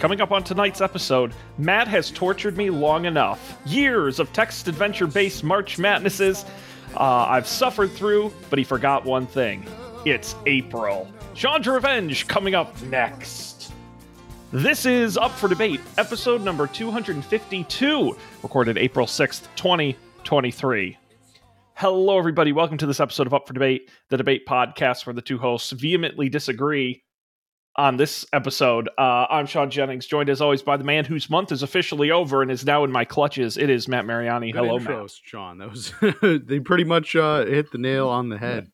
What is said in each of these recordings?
Coming up on tonight's episode, Matt has tortured me long enough. Years of text adventure based March Madnesses uh, I've suffered through, but he forgot one thing it's April. Shaun's Revenge coming up next. This is Up for Debate, episode number 252, recorded April 6th, 2023. Hello, everybody. Welcome to this episode of Up for Debate, the debate podcast where the two hosts vehemently disagree on this episode. Uh, I'm Shaun Jennings, joined as always by the man whose month is officially over and is now in my clutches. It is Matt Mariani. Good Hello, intro, Matt. Shaun. That was they pretty much uh, hit the nail on the head.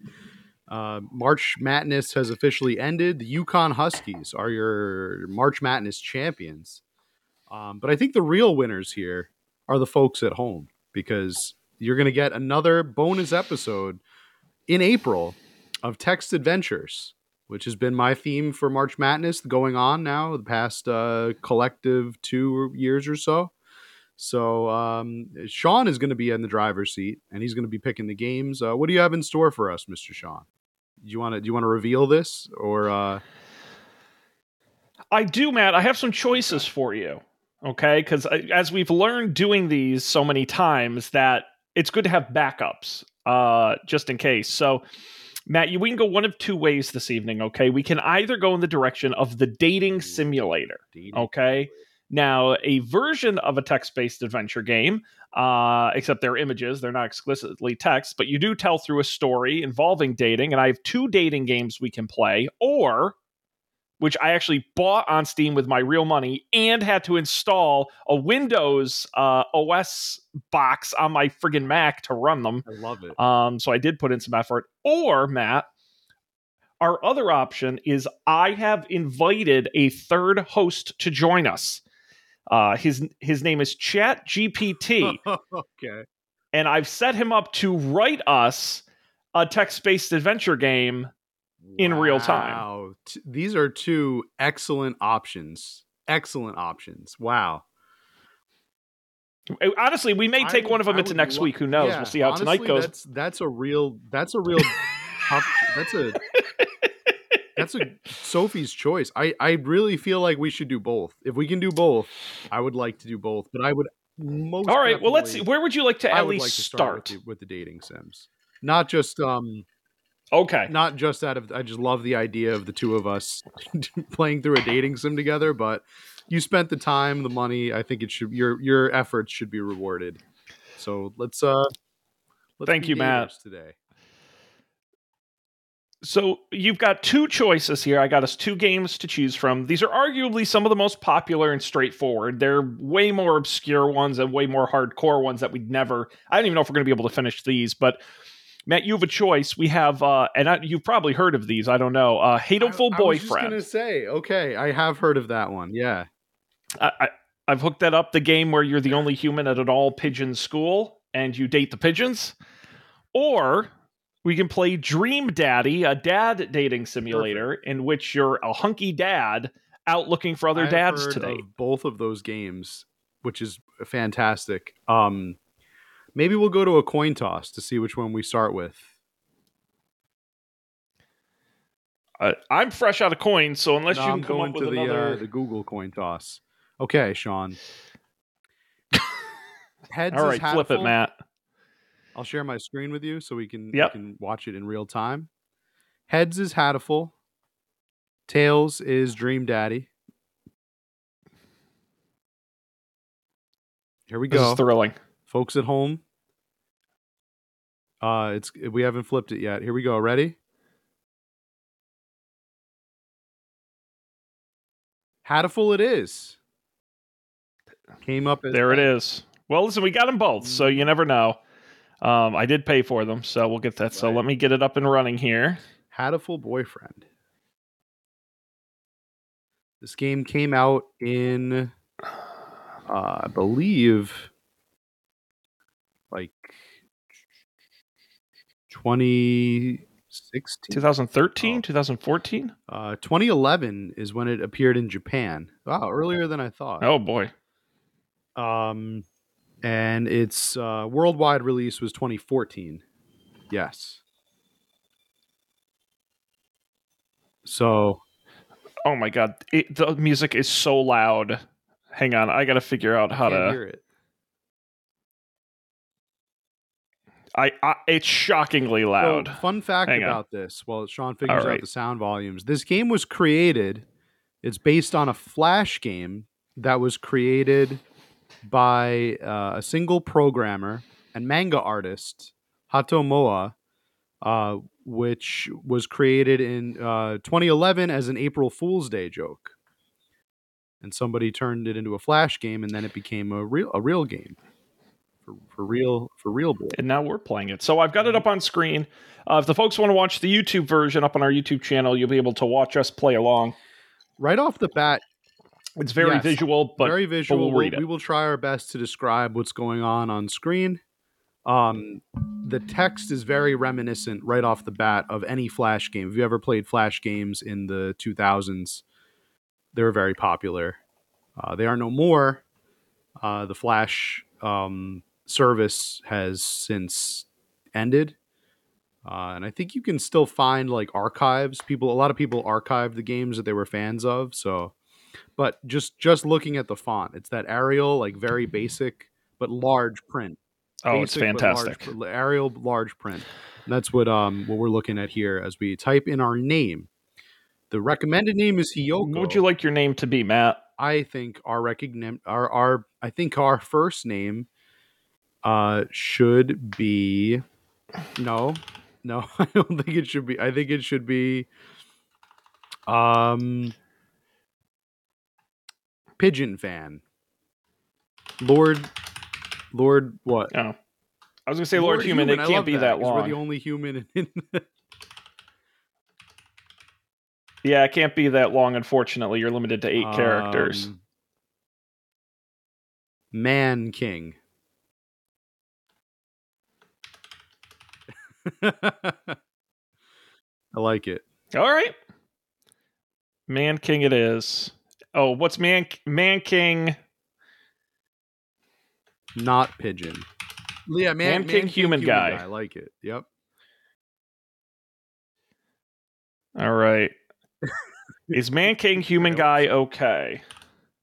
Uh, March Madness has officially ended. The UConn Huskies are your March Madness champions. Um, but I think the real winners here are the folks at home because you're going to get another bonus episode in April of Text Adventures, which has been my theme for March Madness going on now the past uh, collective two years or so. So um, Shaun is going to be in the driver's seat, and he's going to be picking the games. Uh, what do you have in store for us, Mister Shaun? Do you want to do you want to reveal this or? Uh... I do, Matt. I have some choices for you. Okay, because as we've learned doing these so many times, that it's good to have backups, uh, just in case. So, Matt, you, we can go one of two ways this evening. Okay, we can either go in the direction of the dating simulator. Okay. Now, a version of a text based adventure game, uh, except they're images, they're not explicitly text, but you do tell through a story involving dating. And I have two dating games we can play, or which I actually bought on Steam with my real money and had to install a Windows uh, OS box on my friggin' Mac to run them. I love it. Um, so I did put in some effort. Or, Matt, our other option is I have invited a third host to join us. Uh, his his name is Chat GPT, okay. and I've set him up to write us a text-based adventure game in real time. Wow. T- these are two excellent options. Excellent options. Wow. Honestly, we may take would- one of them I into next lo- week. Who knows? Yeah, we'll see how tonight goes. That's that's a real that's a real tough, that's a that's a Sophie's choice. I I really feel like we should do both. If we can do both, I would like to do both. But I would most All right. Well, let's see. Where would you like to I at least like start, start? With, the, with the dating sims, not just um Okay. not just out of I just love the idea of the two of us playing through a dating sim together, but you spent the time, the money. I think it should your your efforts should be rewarded. So let's uh let's Thank you, Matt. today. So you've got two choices here. I got us two games to choose from. These are arguably some of the most popular and straightforward. They're way more obscure ones and way more hardcore ones that we'd never. I don't even know if we're going to be able to finish these, but. Matt, you have a choice. We have, uh, and I, you've probably heard of these. I don't know. Uh, Hatoful I, I was just Boyfriend. gonna say, okay, I have heard of that one. Yeah, I, I, I've hooked that up. The game where you're the only human at an all pigeon school and you date the pigeons. Or we can play Dream Daddy, a dad dating simulator in which you're a hunky dad out looking for other I dads today. of both of those games, which is fantastic. Um, maybe we'll go to a coin toss to see which one we start with. Uh, I'm fresh out of coins, so unless No, you I'm can come going up with the another. uh, the Google coin toss. Okay, Shaun. Heads all is right, flip it, Matt. I'll share my screen with you so we can Yep. we can watch it in real time. Heads is Hatoful. Tails is Dream Daddy. Here we This go, is thrilling. folks at home. Uh, it's we haven't flipped it yet. Here we go. Ready? Hatoful it is. Came up There it is. Well, listen, we got them both, so you never know. Um, I did pay for them, so we'll get that. So let me get it up and running here. Hatoful Boyfriend. This game came out in, uh, I believe, like 2016. 2013, Oh. 2014. Uh, 2011 is when it appeared in Japan. Wow, earlier than I thought. Oh boy. Um, and its uh, worldwide release was 2014. Yes. So Oh my god, it, the music is so loud. Hang on, I got to figure out how to. hear it. I, I it's shockingly So, loud. fun fact Hang on. about this, while Shaun figures right. out the sound volumes, this game was created. It's based on a Flash game that was created by uh, a single programmer and manga artist, Hato Moa, uh, which was created in uh, 2011 as an April Fool's Day joke. And somebody turned it into a Flash game, and then it became a real a real game for, for real for real boy. and now we're playing it. So I've got it up on screen. Uh, if the folks want to watch the YouTube version up on our YouTube channel, you'll be able to watch us play along. Right off the bat, It's very Yes, visual, but very visual. we'll We'll- we will try our best to describe what's going on on screen. Um, the text is very reminiscent right off the bat of any Flash game. If you ever played Flash games in the 2000s, they were very popular. Uh, they are no more. Uh, the Flash um, service has since ended. Uh, and I think you can still find like archives. People, a lot of people archive the games that they were fans of. So, but just just looking at the font, it's that Arial, like very basic but large print. oh, it's Basic large fantastic. pr- Arial large print. And that's what um what we're looking at here as we type in our name. The recommended name is Hiyoko. What would you like your name to be, Matt? I think our recogni- our our I think our first name uh should be no no I don't think it should be I think it should be um pigeon fan Lord Lord what Oh, I was gonna say Lord, Human. It I can't love that long. We're the only human in the yeah, it can't be that long. Unfortunately, you're limited to eight characters. Um, Man King. I like it. All right, Man King. It is. Oh, what's Man Man King? Not pigeon. Yeah, man, Man King, human guy. I like it. Yep. All right. Is Man King Human Guy okay?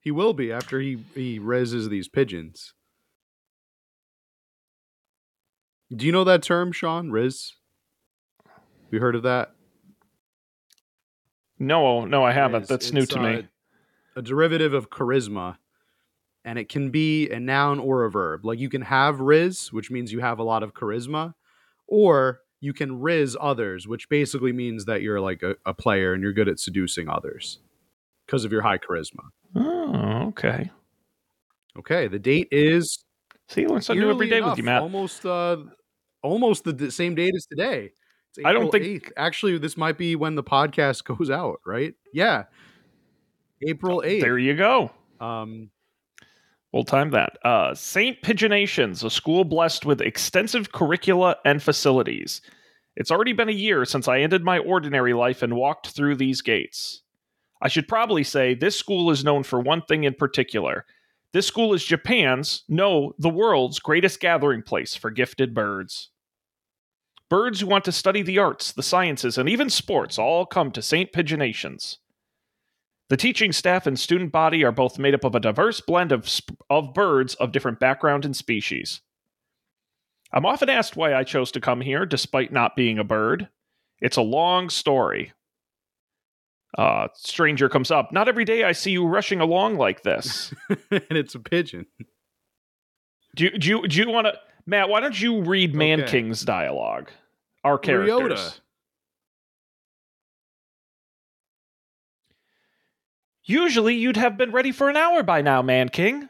He will be after he he raises these pigeons. Do you know that term, Shaun? Riz? We heard of that? No, no, I haven't. Riz. That's new to uh, me. A derivative of charisma, and it can be a noun or a verb. Like you can have riz, which means you have a lot of charisma, or you can riz others, which basically means that you're like a, a player and you're good at seducing others because of your high charisma. Oh, okay. Okay, the date is See, you learn something new every day with you, Matt. Almost, uh, almost the same date as today. It's I don't think- 8th. Actually, this might be when the podcast goes out, right? Yeah, April eighth. There you go. Um, We'll time that. Uh, St. Pigeonations, a school blessed with extensive curricula and facilities. It's already been a year since I ended my ordinary life and walked through these gates. I should probably say this school is known for one thing in particular. This school is Japan's, no, the world's greatest gathering place for gifted birds. Birds who want to study the arts, the sciences, and even sports all come to St. Pigeonations. The teaching staff and student body are both made up of a diverse blend of, sp- of birds of different background and species. I'm often asked why I chose to come here despite not being a bird. It's a long story. Uh, stranger comes up. Not every day I see you rushing along like this. and it's a pigeon. do, you, do, you, do you want to. Matt, why don't you read Man Okay. King's dialogue? Our characters. Ryota. Usually you'd have been ready for an hour by now, Man King.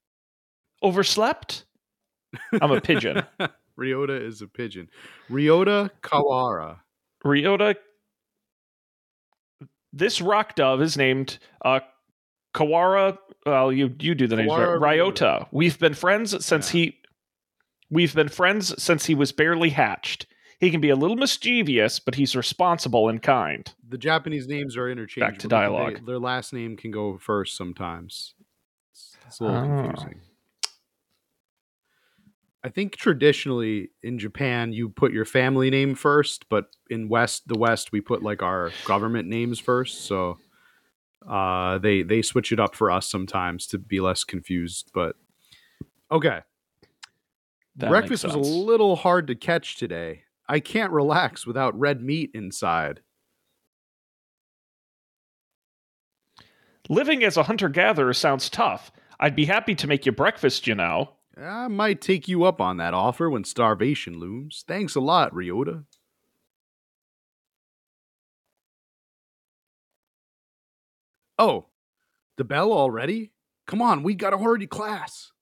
Overslept? I'm a pigeon. Ryota is a pigeon. Ryota Kawara. Ryota. This rock dove is named uh, Kawara. Well, you you do the names. Kawara right. Ryota. We've been friends since Yeah. he. We've been friends since he was barely hatched. He can be a little mischievous, but he's responsible and kind. The Japanese names are interchangeable. Back to but they- dialogue. their last name can go first sometimes. It's, it's a little Oh. confusing. I think traditionally in Japan you put your family name first, but in West the West we put like our government names first. So Uh, they they switch it up for us sometimes to be less confused. But okay, That breakfast was a little hard to catch today. I can't relax without red meat inside. Living as a hunter gatherer sounds tough. I'd be happy to make you breakfast, you know. I might take you up on that offer when starvation looms. Thanks a lot, Ryota. Oh, the bell already? Come on, we gotta hurry to class.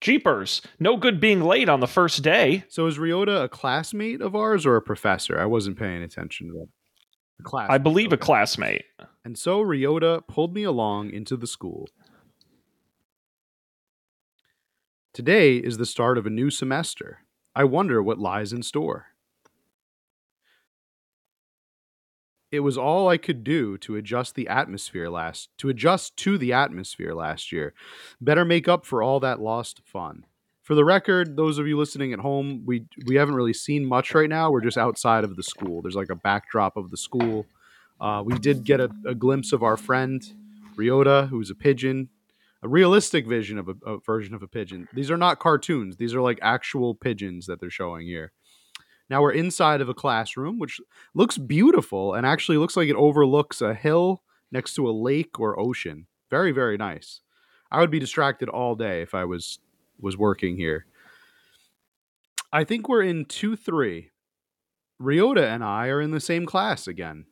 Jeepers, no good being late on the first day. So is Ryota a classmate of ours or a professor? I wasn't paying attention to that. A class. I believe a classmate. And so Ryota pulled me along into the school. Today is the start of a new semester. I wonder what lies in store. It was all I could do to adjust the atmosphere last to adjust to the atmosphere last year. Better make up for all that lost fun. For the record, those of you listening at home, we we haven't really seen much right now. We're just outside of the school. There's like a backdrop of the school. Uh, we did get a, a glimpse of our friend Ryota, who's a pigeon, a realistic vision of a, a version of a pigeon. These are not cartoons; these are like actual pigeons that they're showing here. Now we're inside of a classroom, which looks beautiful and actually looks like it overlooks a hill next to a lake or ocean. Very, very nice. I would be distracted all day if I was was working here. I think we're in two three. Ryota and I are in the same class again.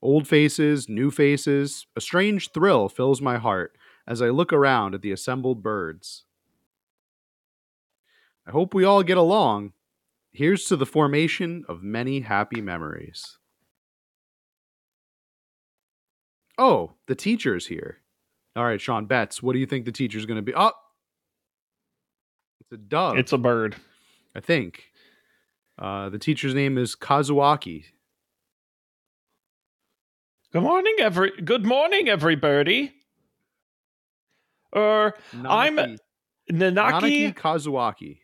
Old faces, new faces, a strange thrill fills my heart as I look around at the assembled birds. I hope we all get along. Here's to the formation of many happy memories. Oh, the teacher's here. All right, Shaun Betts, what do you think the teacher's going to be? Oh, it's a dove. It's a bird. I think. Uh, the teacher's name is Kazuaki. Good morning, every. Good morning, every everybody. Er, I'm Nanaki Nanaki Kazuaki.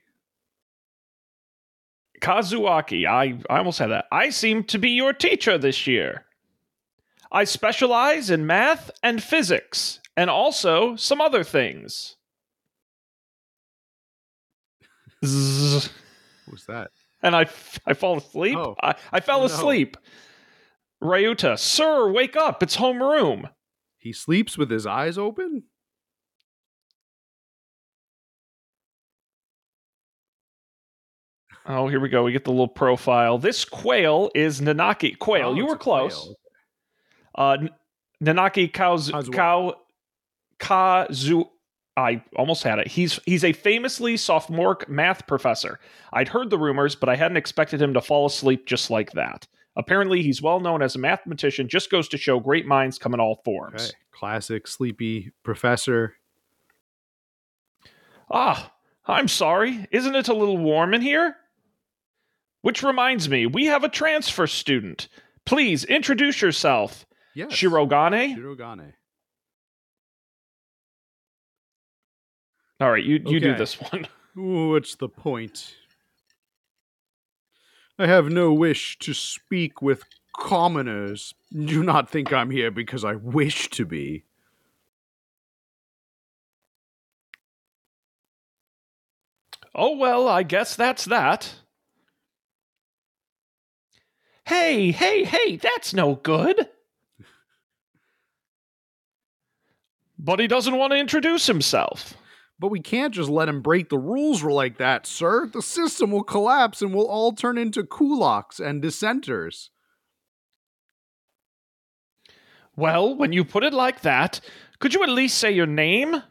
Kazuaki. I I almost had that. I seem to be your teacher this year. I specialize in math and physics, and also some other things. Zzz. What's that? and I, I fall asleep. Oh. I, I fell Oh, no. asleep. Ryota, sir, wake up. It's homeroom. He sleeps with his eyes open? Oh, here we go. We get the little profile. This quail is Nanaki. Quail, Oh, you were close. Uh, Nanaki Kazu. Kau, Kazu. I almost had it. He's he's a famously sophomoric math professor. I'd heard the rumors, but I hadn't expected him to fall asleep just like that. Apparently, he's well known as a mathematician. Just goes to show great minds come in all forms. Okay. Classic sleepy professor. Ah, I'm sorry. Isn't it a little warm in here? Which reminds me, we have a transfer student. Please introduce yourself. Yes. Shirogane? Shirogane. All right, you, you do this one. What's the point? I have no wish to speak with commoners. Do not think I'm here because I wish to be. Oh, well, I guess that's that. Hey, hey, hey, that's no good. But he doesn't want to introduce himself. But we can't just let him break the rules like that, sir. The system will collapse and we'll all turn into kulaks and dissenters. Well, when you put it like that, could you at least say your name?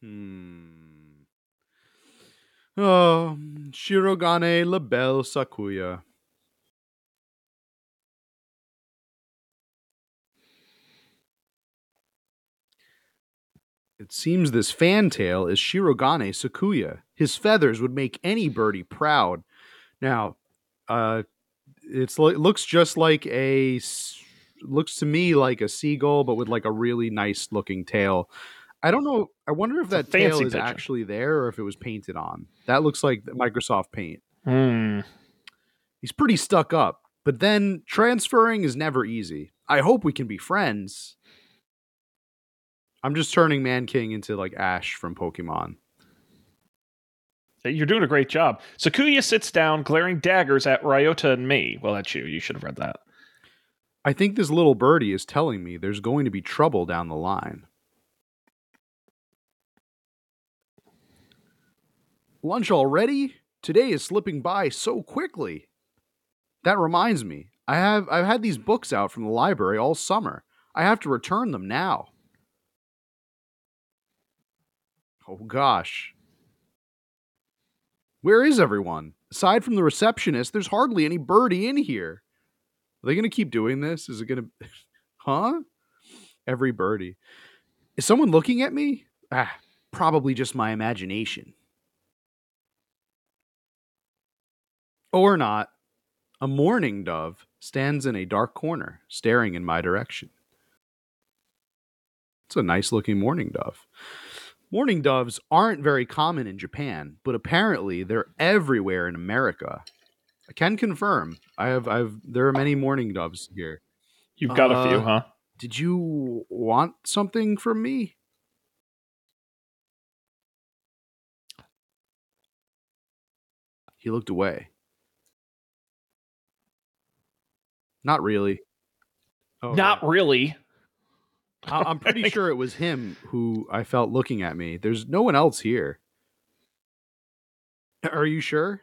Hmm. Oh, Shirogane Labelle Sakuya. It seems this fantail is Shirogane Sakuya. His feathers would make any birdie proud. Now, uh, li- looks just like a looks to me like a seagull, but with like a really nice looking tail. I don't know. I wonder if that tail is picture. actually there or if it was painted on. That looks like Microsoft Paint. Hmm. He's pretty stuck up, but then transferring is never easy. I hope we can be friends. I'm just turning Man King into like Ash from Pokemon. You're doing a great job. Sakuya sits down, glaring daggers at Ryota and me. Well, that's you. You should have read that. I think this little birdie is telling me there's going to be trouble down the line. Lunch already? Today is slipping by so quickly. That reminds me. I have I've had these books out from the library all summer. I have to return them now. Oh gosh. Where is everyone? Aside from the receptionist, there's hardly any birdie in here. Are they going to keep doing this? Is it going to. Huh? Every birdie. Is someone looking at me? Ah, probably just my imagination. Or not. A mourning dove stands in a dark corner, staring in my direction. It's a nice looking mourning dove. Mourning doves aren't very common in Japan, but apparently they're everywhere in America. I can confirm. I have I've there are many mourning doves here. You've got a few, Uh, huh? Did you want something from me? He looked away. Not really. Oh, Not no. really. I- I'm pretty sure it was him who I felt looking at me. There's no one else here. Are you sure?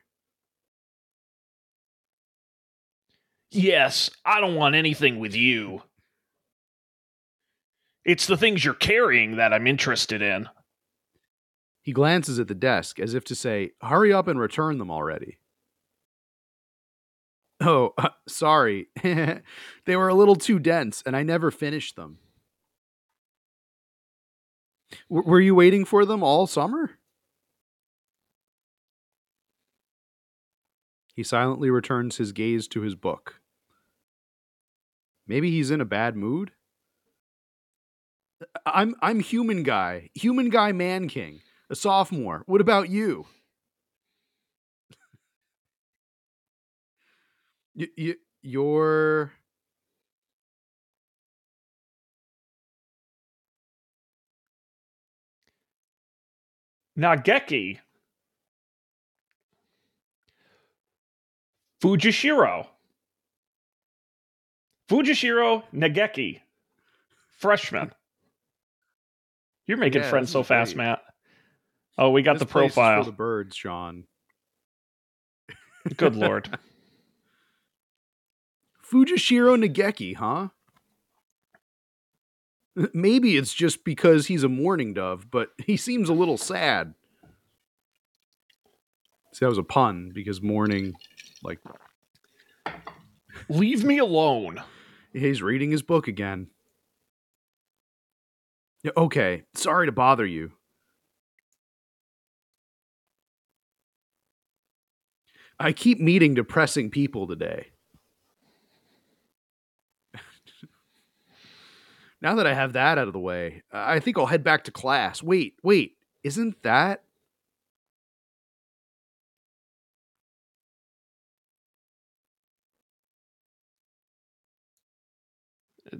Yes, I don't want anything with you. It's the things you're carrying that I'm interested in. He glances at the desk as if to say, Hurry up and return them already. Oh, sorry. they were a little too dense and I never finished them. W- were you waiting for them all summer? He silently returns his gaze to his book. Maybe he's in a bad mood? Uh, I'm I'm human guy. Human guy man king. A sophomore. What about you? You, you you're Nageki. Fujishiro. Fujishiro Nageki. Freshman. You're making Yeah, friends so is fast. Matt. Oh, we got this the profile. for the birds, Shaun. Good lord. Fujishiro Nageki, huh? Maybe it's just because he's a mourning dove, but he seems a little sad. See, that was a pun because mourning, like Leave me alone. he's reading his book again. Okay, sorry to bother you. I keep meeting depressing people today. Now that I have that out of the way, I think I'll head back to class. Wait, wait, isn't that?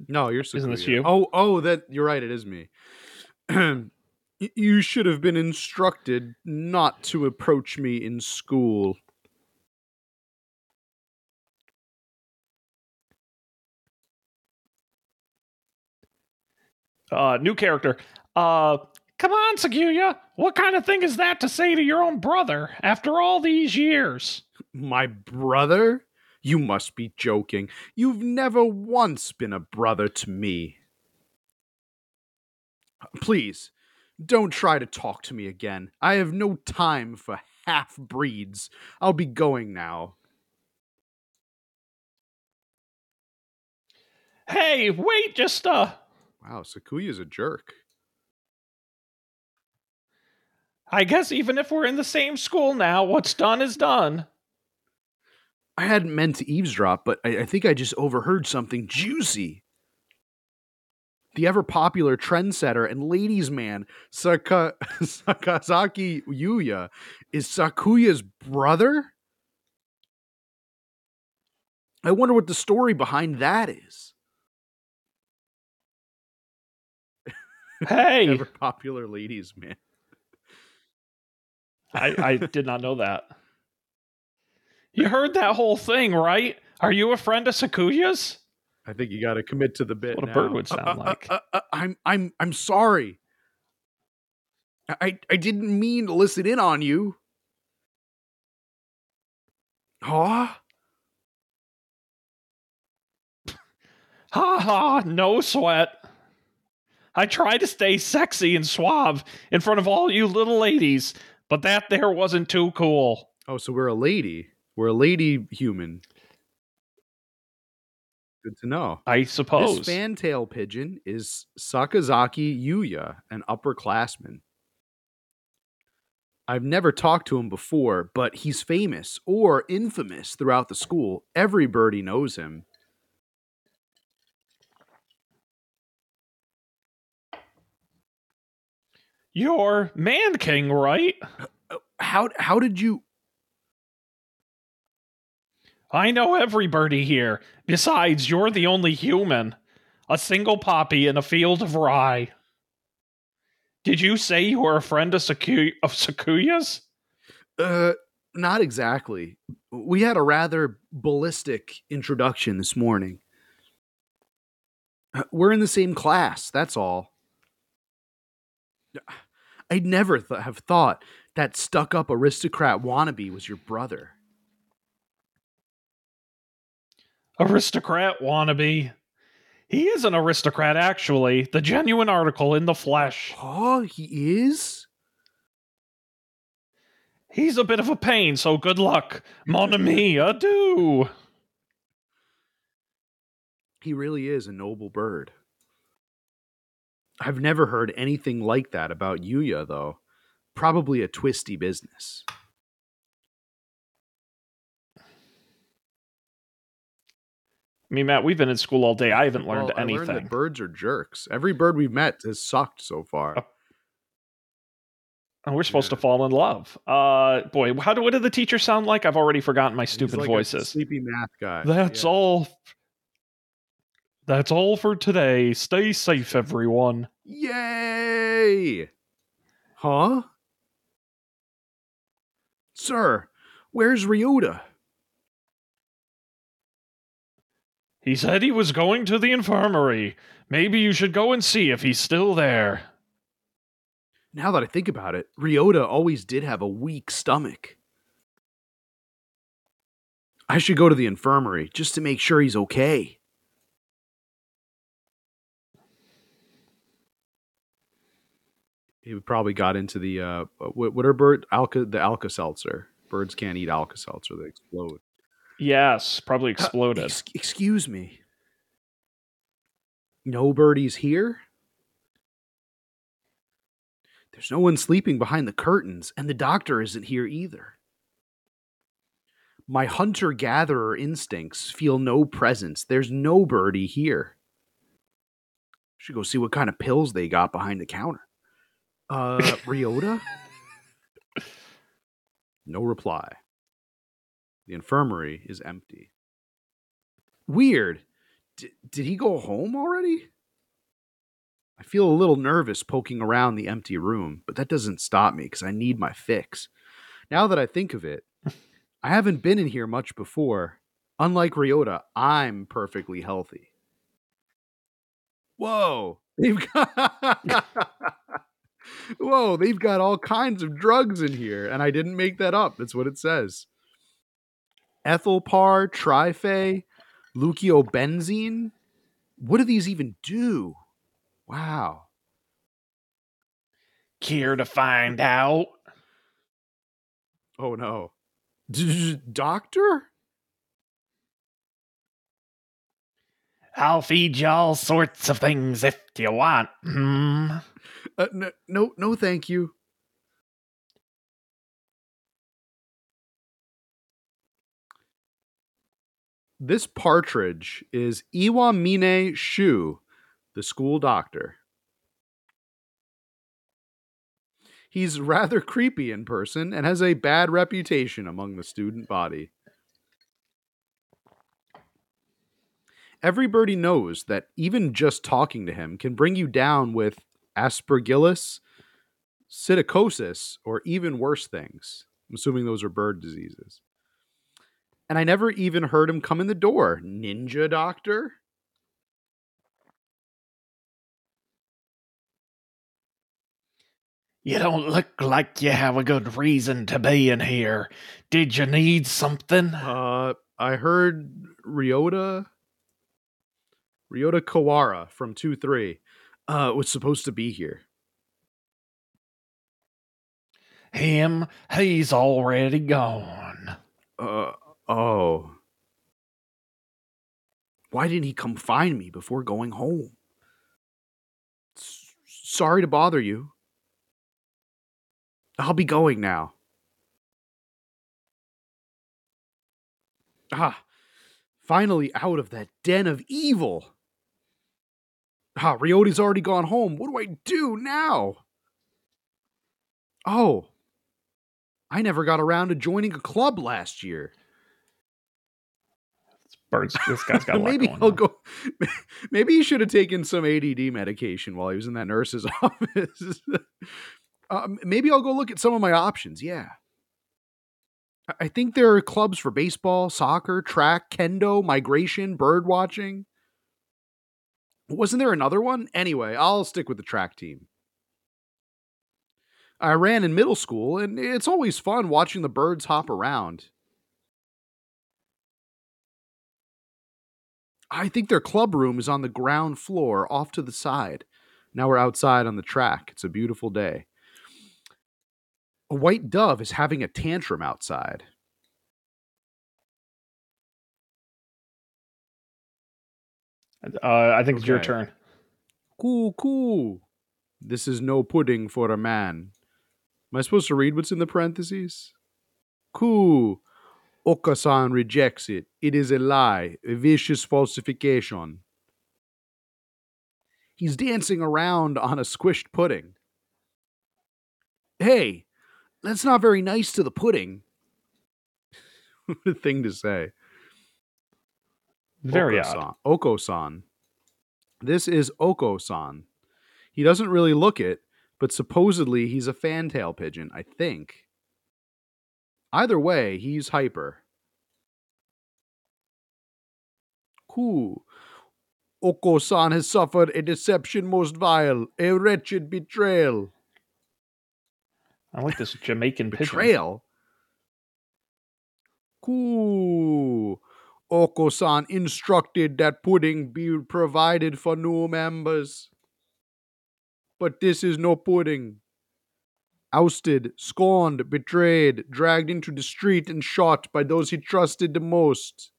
No, you're Isn't this you? Oh, oh, that you're right. It is me. You should have been instructed not to approach me in school. Uh, new character. Uh, come on, Sakuya. What kind of thing is that to say to your own brother after all these years? My brother? You must be joking. You've never once been a brother to me. Please, don't try to talk to me again. I have no time for half breeds. I'll be going now. Hey, wait, just uh, Wow, Sakuya's a jerk. I guess even if we're in the same school now, what's done is done. I hadn't meant to eavesdrop, but I, I think I just overheard something juicy. the ever popular trendsetter and ladies' man Saka- Sakazaki Yuya is Sakuya's brother? I wonder what the story behind that is. Hey, Ever popular ladies' man. I, I did not know that. You heard that whole thing, right? Are you a friend of Sakuya's? I think you got to commit to the bit. What a bird would sound uh, like. uh, uh, I'm I'm I'm sorry. I I didn't mean to listen in on you. Huh? Ha ha, no sweat. I try to stay sexy and suave in front of all you little ladies, but that there wasn't too cool. Oh, so we're a lady. We're a lady human. Good to know. I suppose. This fantail pigeon is Sakazaki Yuya, an upperclassman. I've never talked to him before, but he's famous or infamous throughout the school. Every birdie knows him. You're Man King, right? How how did you I know everybody here. Besides, you're the only human. A single poppy in a field of rye. Did you say you were a friend of, Saku- of Sakuya's? Uh, not exactly. We had a rather ballistic introduction this morning. We're in the same class, that's all. I'd never th- have thought that stuck up aristocrat wannabe was your brother. Aristocrat wannabe. He is an aristocrat, actually. The genuine article in the flesh. Oh, he is? He's a bit of a pain, so good luck. Mon ami, adieu. He really is a noble bird. I've never heard anything like that about Yuya, though. Probably a twisty business. I mean, Matt, we've been in school all day. I haven't learned Well, anything. that birds are jerks. Every bird we've met has sucked so far. Uh, and we're supposed Yeah. to fall in love. Uh, boy, how do what do the teachers sound like? I've already forgotten my stupid like a voices. sleepy math guy. That's Yeah. all. That's all for today. Stay safe, everyone. Yay! Huh? Sir, where's Ryota? He said he was going to the infirmary. Maybe you should go and see if he's still there. Now that I think about it, Ryota always did have a weak stomach. I should go to the infirmary just to make sure he's okay. He probably got into the uh, what, what are bird Alka the Alka Seltzer. Birds can't eat Alka Seltzer; they explode. Yes, probably exploded. Ex- excuse me. No birdies here? There's no one sleeping behind the curtains, and the doctor isn't here either. My hunter gatherer instincts feel no presence. There's no birdie here. Should go see what kind of pills they got behind the counter. Uh, Ryota? no reply. The infirmary is empty. Weird. D- did he go home already? I feel a little nervous poking around the empty room, but that doesn't stop me because I need my fix. Now that I think of it, I haven't been in here much before. Unlike Ryota, I'm perfectly healthy. Whoa. They've got Whoa, they've got all kinds of drugs in here, and I didn't make that up. That's what it says. Ethylpar, Trifay, Leuciobenzene. What do these even do? Wow. Care to find out? Oh no. Doctor? I'll feed you all sorts of things if you want. Hmm. Uh, no, no, no, thank you. This partridge is Iwamine Shu, the school doctor. He's rather creepy in person and has a bad reputation among the student body. Everybody knows that even just talking to him can bring you down with aspergillus, psittacosis, or even worse things. I'm assuming those are bird diseases. And I never even heard him come in the door. Ninja doctor? You don't look like you have a good reason to be in here. Did you need something? Uh, I heard Ryota, Ryota Kawara from 2 3 uh, was supposed to be here. Him, he's already gone. Uh, oh. Why didn't he come find me before going home? S- sorry to bother you. I'll be going now. Ah, finally out of that den of evil. Ah, Ryoti's already gone home. What do I do now? Oh, I never got around to joining a club last year. Birds. This guy's got a lot maybe I'll on. go. Maybe he should have taken some ADD medication while he was in that nurse's office. um, maybe I'll go look at some of my options. Yeah, I think there are clubs for baseball, soccer, track, kendo, migration, bird watching. Wasn't there another one? Anyway, I'll stick with the track team. I ran in middle school, and it's always fun watching the birds hop around. I think their club room is on the ground floor off to the side. Now we're outside on the track. It's a beautiful day. A white dove is having a tantrum outside. Uh, I think it's your turn. Cool, cool. This is no pudding for a man. Am I supposed to read what's in the parentheses? Cool. Oko-san rejects it. It is a lie, a vicious falsification. He's dancing around on a squished pudding. Hey, that's not very nice to the pudding. what a thing to say. Very odd. Oko-san. Oko-san. This is Oko-san. He doesn't really look it, but supposedly he's a fantail pigeon, I think. Either way, he's hyper. Cool. Oko-san has suffered a deception most vile, a wretched betrayal. I like this Jamaican pigeon. Betrayal? Cool. Oko-san instructed that pudding be provided for new members. But this is no pudding. Ousted, scorned, betrayed, dragged into the street and shot by those he trusted the most.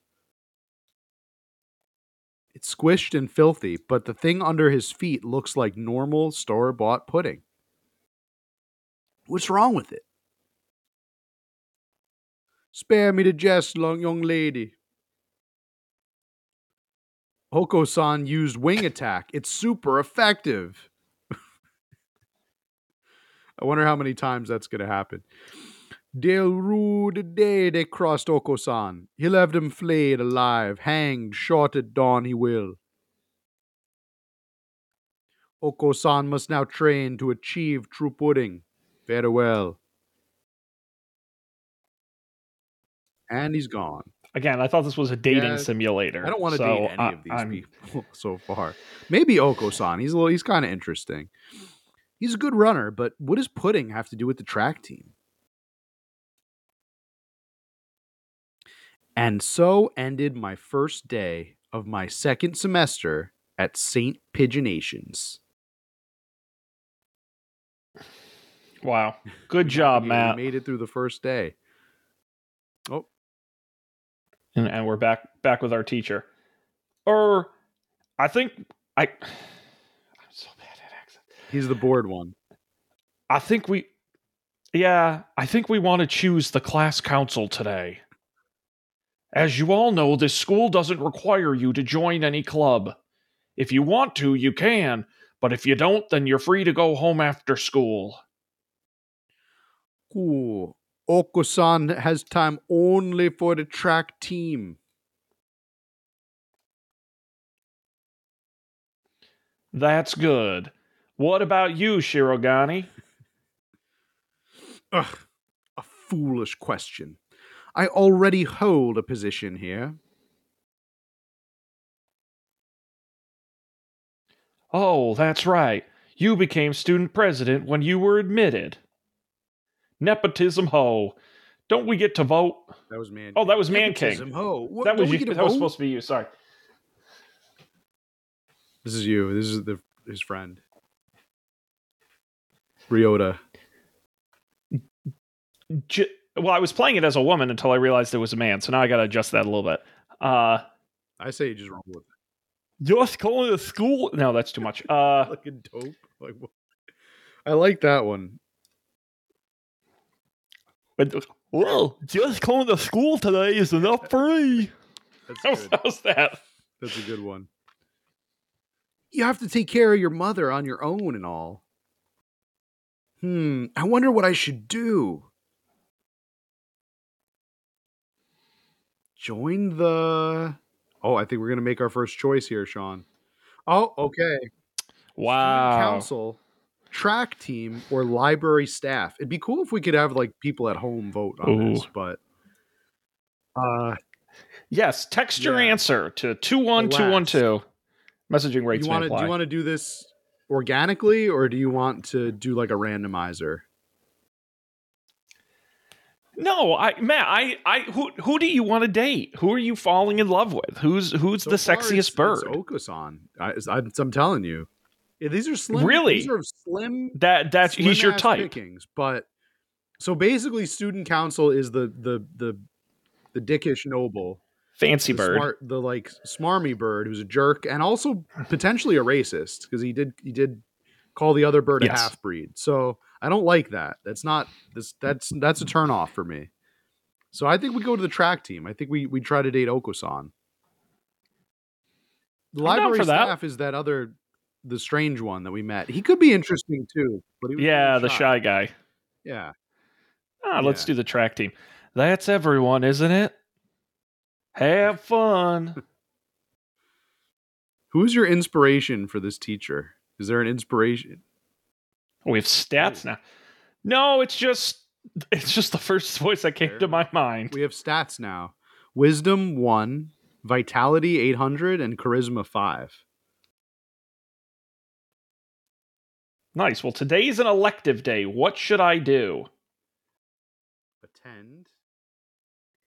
It's squished and filthy, but the thing under his feet looks like normal store bought pudding. What's wrong with it? Spare me the jest, long young lady. Oko-san used wing attack. It's super effective. I wonder how many times that's going to happen. They'll rue the day they crossed Oko-san. He'll have them flayed alive, hanged, shot at dawn he will. Oko-san must now train to achieve true pudding. Farewell. And he's gone. Again, I thought this was a dating Yeah, simulator. I don't want to so date any I- of these I'm- people so far. Maybe Oko-san. He's a little. He's kind of interesting. He's a good runner, but what does pudding have to do with the track team? And so ended my first day of my second semester at St. Pigeonations. Wow. Good job, Matt. made it through the first day. And, and we're back back with our teacher. Or I think I I'm so bad at accents. he's the bored one. I think we Yeah, I think we want to choose the class council today. As you all know, this school doesn't require you to join any club. If you want to, you can, but if you don't, then you're free to go home after school. Cool. Oko-san has time only for the track team. That's good. What about you, Shirogane? Ugh, a foolish question. I already hold a position here. Oh, that's right. You became student president when you were admitted. Nepotism ho. Don't we get to vote? That was man. Oh, that was Man King. Ho. What, That was you. a That was supposed to be you. Sorry. This is you. This is the his friend. Ryota. J- well, I was playing it as a woman until I realized it was a man, so now I got to adjust that a little bit. Uh, I say you just roll with it. just going to school. No, that's too much. it. Uh, Fucking dope. Like, what? I like that one. But, well, just going to school today is enough for me. That's How's, good. how's that? That's a good one. You have to take care of your mother on your own and all. Hmm, I wonder what I should do. Join the. Oh, I think we're going to make our first choice here, Shaun. Oh, okay. Student Wow. council, track team, or library staff. It'd be cool if we could have like people at home vote on this, but uh Yes, text your Yeah. answer to 21212. Messaging rates you want do you want to do this organically or do you want to do like a randomizer? No, I Matt, I I who who do you want to date? Who are you falling in love with? Who's who's So the sexiest bird? It's Oko-san. I, I'm telling you, yeah, these are slim. Really? these are slim. that that's he's your type. Pickings, but so basically, student council is the the the the dickish noble, Fancy the bird. smart, the like smarmy bird who's a jerk and also potentially a racist because he did he did call the other bird a half breed. So I don't like that. That's not this. That's that's a turn off for me. So I think we go to the track team. I think we we try to date Oko-san. The I'm library staff is that other the strange one that we met. He could be interesting too. But he was Yeah, the shy guy. Yeah. Ah, let's do the track team. That's everyone, isn't it? Have fun. Who's your inspiration for this teacher? Is there an inspiration? we have stats now. No, it's just it's just the first voice that came Fair to my mind. We have stats now. Wisdom one, vitality eight hundred, and charisma five. Nice. Well, today's an elective day. What should I do? Attend.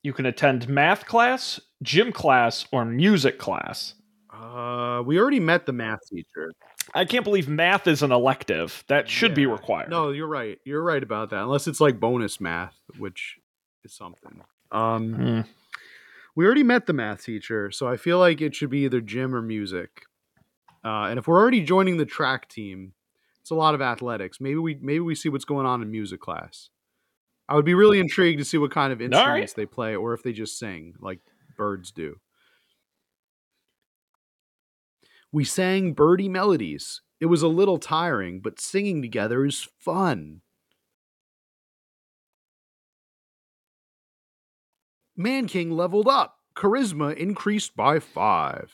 You can attend math class, gym class, or music class. Uh, we already met the math teacher. I can't believe math is an elective. That should be required. No, you're right. You're right about that. Unless it's like bonus math, which is something. Um, Hmm. we already met the math teacher, so I feel like it should be either gym or music. Uh, and if we're already joining the track team, it's a lot of athletics. Maybe we maybe we see what's going on in music class. I would be really intrigued to see what kind of right. instruments they play, or if they just sing like birds do. We sang birdie melodies. It was a little tiring, but singing together is fun. Man King leveled up. Charisma increased by five.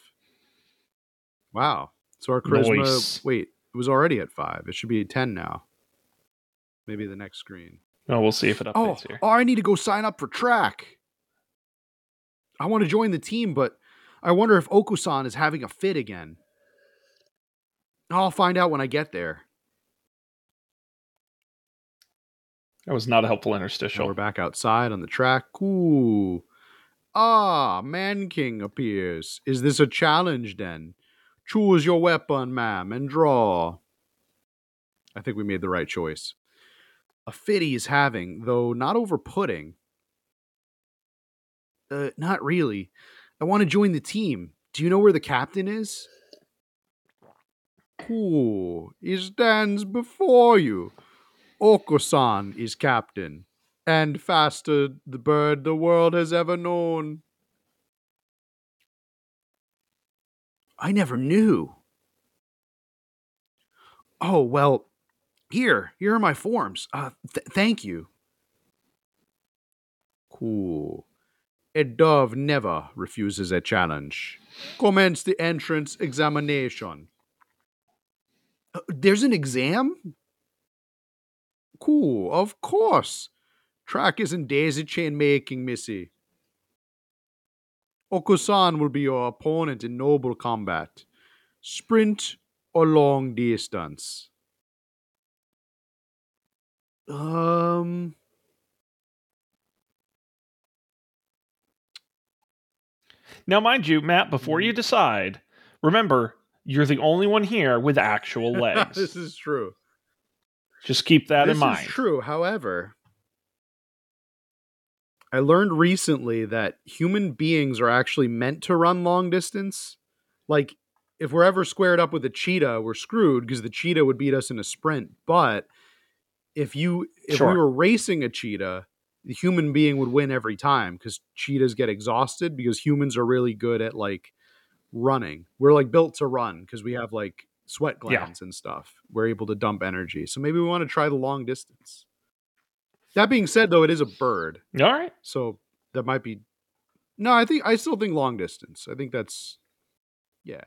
Wow. So our charisma. Nice. Wait, it was already at five. It should be at 10 now. Maybe the next screen. Oh, we'll see if it Oh, updates here. oh, I need to go sign up for track. I want to join the team, but I wonder if Oko-san is having a fit again. I'll find out when I get there. That was not a helpful Now interstitial. we're back outside on the track. Ooh. Ah, Man King appears. Is this a challenge then? Choose your weapon, ma'am, and draw. I think we made the right choice. A fit is having, though not over pudding. Uh, not really. I want to join the team. Do you know where the captain is? Cool. He stands before you. Oko-san is captain, and faster the bird the world has ever known. I never knew. Oh, well, here, here are my forms. Uh, th- thank you. Cool. A dove never refuses a challenge. Commence the entrance examination. Uh, there's an exam? Cool, of course. Track isn't daisy chain making, Missy. Oko-san will be your opponent in noble combat. Sprint or long distance? Um. Now, mind you, Matt, before you decide, remember you're the only one here with actual legs. this is true. Just keep that this in mind. This is true. However, I learned recently that human beings are actually meant to run long distance. Like, if we're ever squared up with a cheetah, we're screwed because the cheetah would beat us in a sprint. But if you if Sure. we were racing a cheetah, the human being would win every time because cheetahs get exhausted because humans are really good at like running. We're like built to run because we have like sweat Yeah. glands and stuff. We're able to dump energy. So maybe we want to try the long distance. That being said, though, it is a bird, All right. so that might be. No, I think I still think long distance. I think that's, yeah.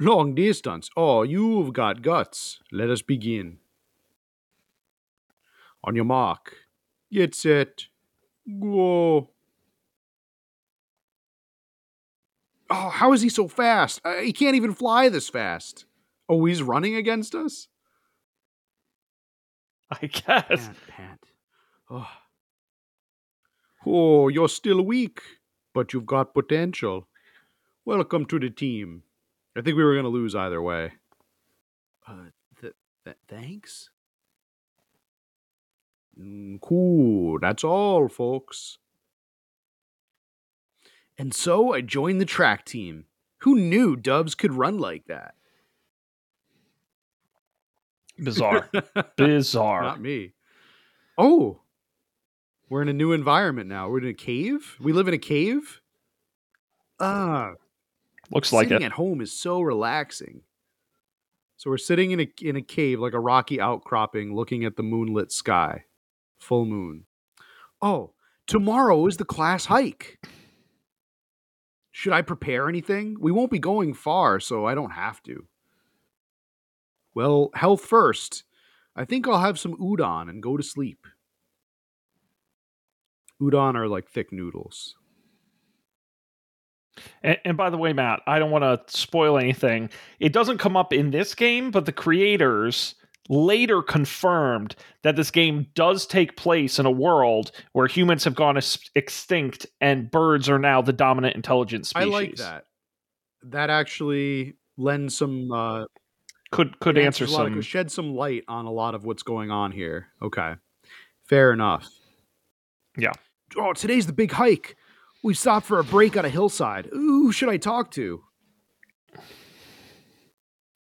Long distance. Oh, you've got guts. Let us begin. On your mark, get set, go. Oh, how is he so fast? Uh, he can't even fly this fast. Oh, he's running against us? I guess. Pant, pant. Oh. oh, you're still weak, but you've got potential. Welcome to the team. I think we were going to lose either way. Uh, th- th- thanks? Mm, cool. That's all, folks. And so I joined the track team. Who knew Dubs could run like that? Bizarre. Bizarre. Not me. Oh, we're in a new environment now. We're in a cave. We live in a cave. Ah, Looks like sitting it. at home is so relaxing. So we're sitting in a in a cave, like a rocky outcropping, looking at the moonlit sky, full moon. Oh, tomorrow is the class hike. Should I prepare anything? We won't be going far, so I don't have to. Well, health first. I think I'll have some udon and go to sleep. Udon are like thick noodles. And, and by the way, Matt, I don't want to spoil anything. It doesn't come up in this game, but the creators later confirmed that this game does take place in a world where humans have gone ex- extinct and birds are now the dominant intelligent species. I like that. That actually lends some uh, Could could It answer answers a lot of- some. shed some light on a lot of what's going on here. Okay, fair enough. Yeah. Oh, today's the big hike. We stopped for a break on a hillside. Ooh, who should I talk to?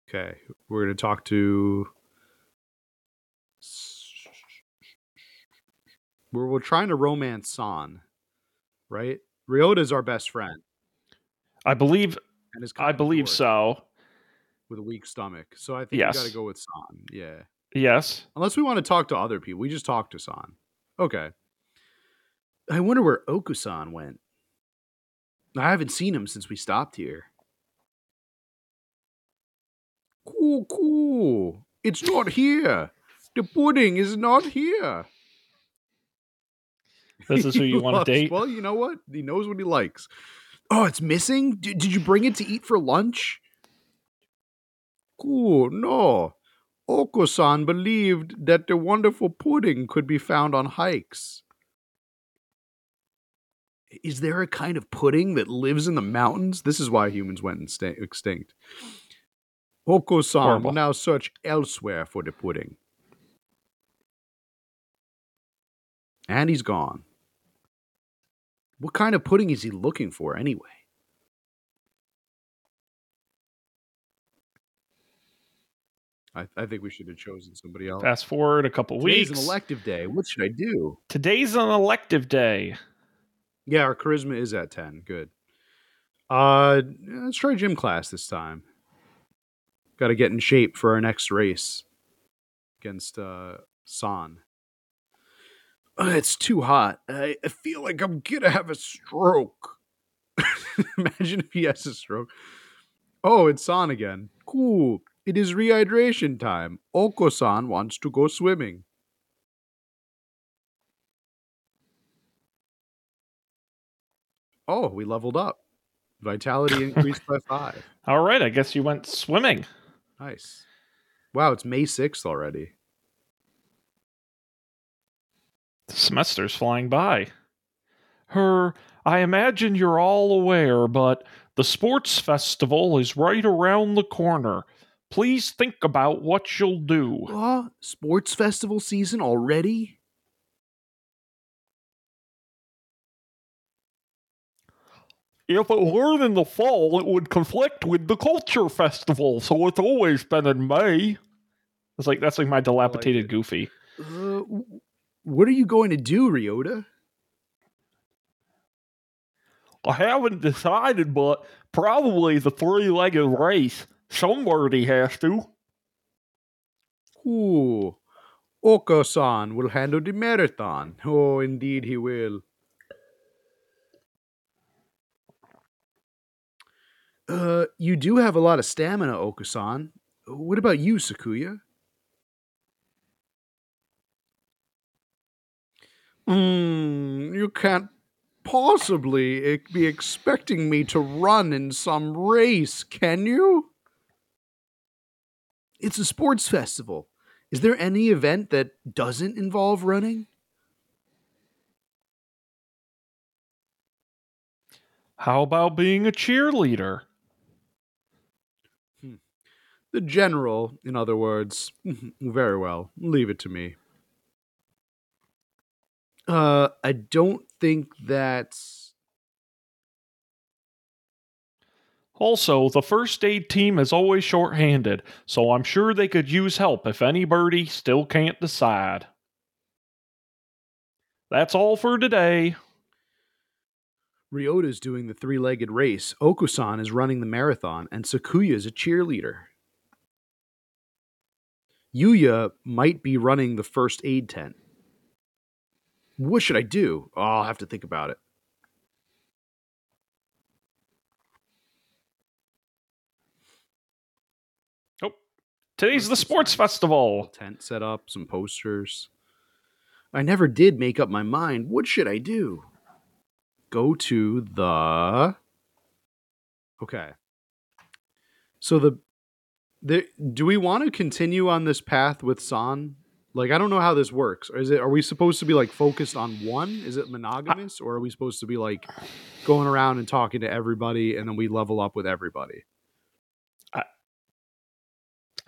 Okay, we're gonna talk to. We're, we're trying to romance San, right? Ryota's our best friend, I believe I believe forward so. With a weak stomach. So I think we Yes. got to go with San. Yeah. Yes. Unless we want to talk to other people. We just talk to San. Okay. I wonder where Okusan went. I haven't seen him since we stopped here. Cool, cool. It's not here. The pudding is not here. This is who you want to date. Well, you know what? He knows what he likes. Oh, it's missing? D- did you bring it to eat for lunch? Cool, no. Oko-san believed that the wonderful pudding could be found on hikes. Is there a kind of pudding that lives in the mountains? This is why humans went insta- extinct. Oko-san will now search elsewhere for the pudding. And he's gone. What kind of pudding is he looking for anyway? I, I think we should have chosen somebody else. Fast forward a couple Today's weeks. Today's an elective day. What should I do? Today's an elective day. Yeah, our charisma is at 10. Good. Uh let's try gym class this time. Got to get in shape for our next race against uh, San. Uh, it's too hot. I, I feel like I'm gonna have a stroke. Imagine if he has a stroke. Oh, it's San again. Cool. It is rehydration time. Oko-san wants to go swimming. Oh, we leveled up. Vitality increased by five. All right, I guess you went swimming. Nice. Wow, it's May 6th already. The semester's flying by. Her, I imagine you're all aware, but the sports festival is right around the corner. Please think about what you'll do. Oh, sports festival season already? If it weren't in the fall, it would conflict with the culture festival, so it's always been in May. It's like that's like my dilapidated it. goofy. Uh, what are you going to do, Ryota? I haven't decided, but probably the three-legged race. Somebody has to. Ooh. Oko-san will handle the marathon. Oh, indeed he will. Uh, you do have a lot of stamina, Oko-san. What about you, Sakuya? Hmm, you can't possibly be expecting me to run in some race, can you? It's a sports festival. Is there any event that doesn't involve running? How about being a cheerleader? The general, in other words. Very well. Leave it to me. Uh, I don't think that's. Also, the first aid team is always short-handed, so I'm sure they could use help if any birdie still can't decide. That's all for today. Ryota's doing the three legged race, Oko-san is running the marathon, and Sakuya is a cheerleader. Yuya might be running the first aid tent. What should I do? Oh, I'll have to think about it. Today's the sports festival. Tent set up, some posters. I never did make up my mind. What should I do? Go to the. Okay. So the, the do we want to continue on this path with San? Like I don't know how this works. Is it are we supposed to be like focused on one? Is it monogamous or are we supposed to be like going around and talking to everybody and then we level up with everybody?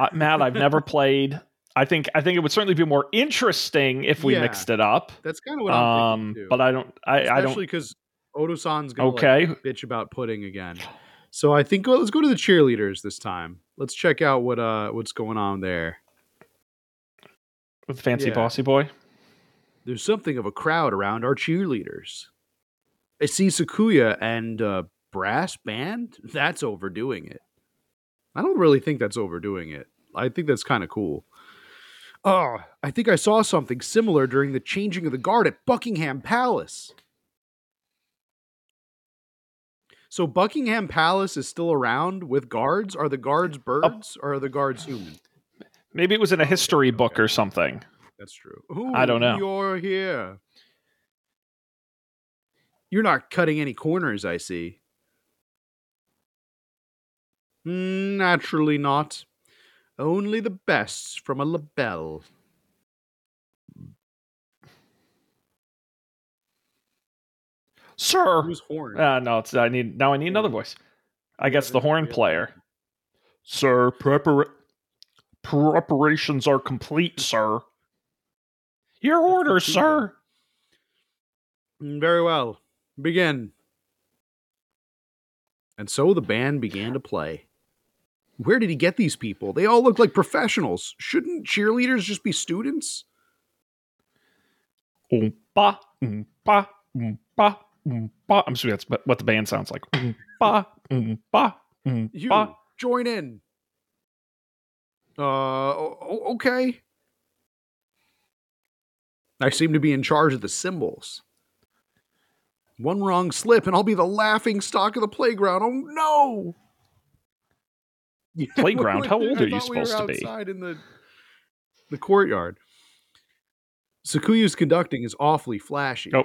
Uh, Matt, I've never played. I think I think it would certainly be more interesting if we Yeah. mixed it up. That's kind of what I'm Um, thinking too. but I don't. I, I don't. especially because Oko-san's gonna like, Okay. bitch about pudding again. So I think well, let's go to the cheerleaders this time. Let's check out what uh what's going on there. With fancy Yeah. bossy boy. There's something of a crowd around our cheerleaders. I see Sakuya and uh, brass band. That's overdoing it. I don't really think that's overdoing it. I think that's kind of cool. Oh, I think I saw something similar during the changing of the guard at Buckingham Palace. So Buckingham Palace is still around with guards. Are the guards oh. birds or are the guards human? Maybe it was in a history book or something. That's true. Ooh, I don't know. You're here. You're not cutting any corners, I see. Naturally not. Only the best from a Le Bel. Sir. Whose horn? Uh, no, it's I need now. I need another voice. I guess the horn player. Sir, prepara- preparations are complete, sir. Your orders, sir. Mm, Very well. Begin. And so the band began to play. Where did he get these people? They all look like professionals. Shouldn't cheerleaders just be students? Oompa, oompa, oompa, oompa. I'm assuming that's what- what the band sounds like. Oompa, oompa, You join in. Uh, okay. I seem to be in charge of the cymbals. One wrong slip, and I'll be the laughing stock of the playground. Oh no! Playground? How old I are you thought we supposed to be? Outside in the the courtyard. Sakuya's conducting is awfully flashy. Oh.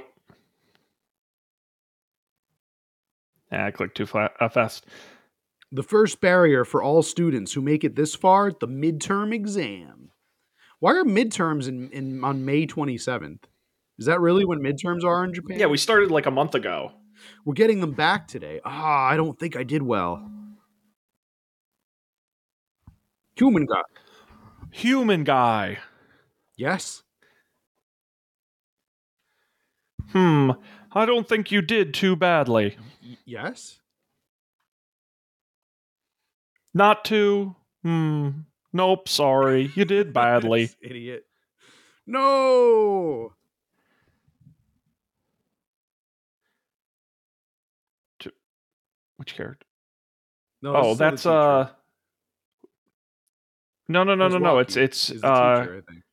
Yeah, I clicked too fla- uh, fast. The first barrier for all students who make it this far, the midterm exam. Why are midterms in, in on May 27th? Is that really when midterms are in Japan? Yeah, we started like a month ago. We're getting them back today. Ah, I don't think I did well. Human guy. Human guy. Yes. Hmm. I don't think you did too badly. Y- yes. Not too. Hmm. Nope. Sorry. You did badly. Idiot. No. Which character? No. Oh, that's teacher. uh. No, no, no, no, no. It's it's uh. teacher, I think.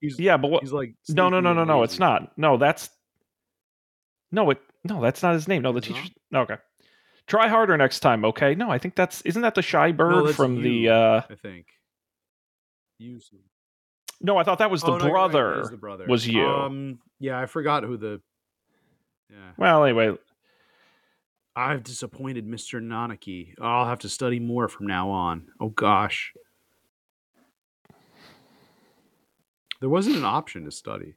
He's Yeah, but what? he's like No, no, no, no, no. It's not. No, that's. No, it. No, that's not his name. No, the teacher. Okay. Try harder next time, okay? No, I think that's. Isn't that the shy bird that's from the? uh I think. Usually. No, I thought that was the Oh, no, you're right, brother. the brother. was you. Um, yeah, I forgot who the. Yeah, Well, anyway, I've disappointed Mr. Nanaki. I'll have to study more from now on. Oh gosh, there wasn't an option to study.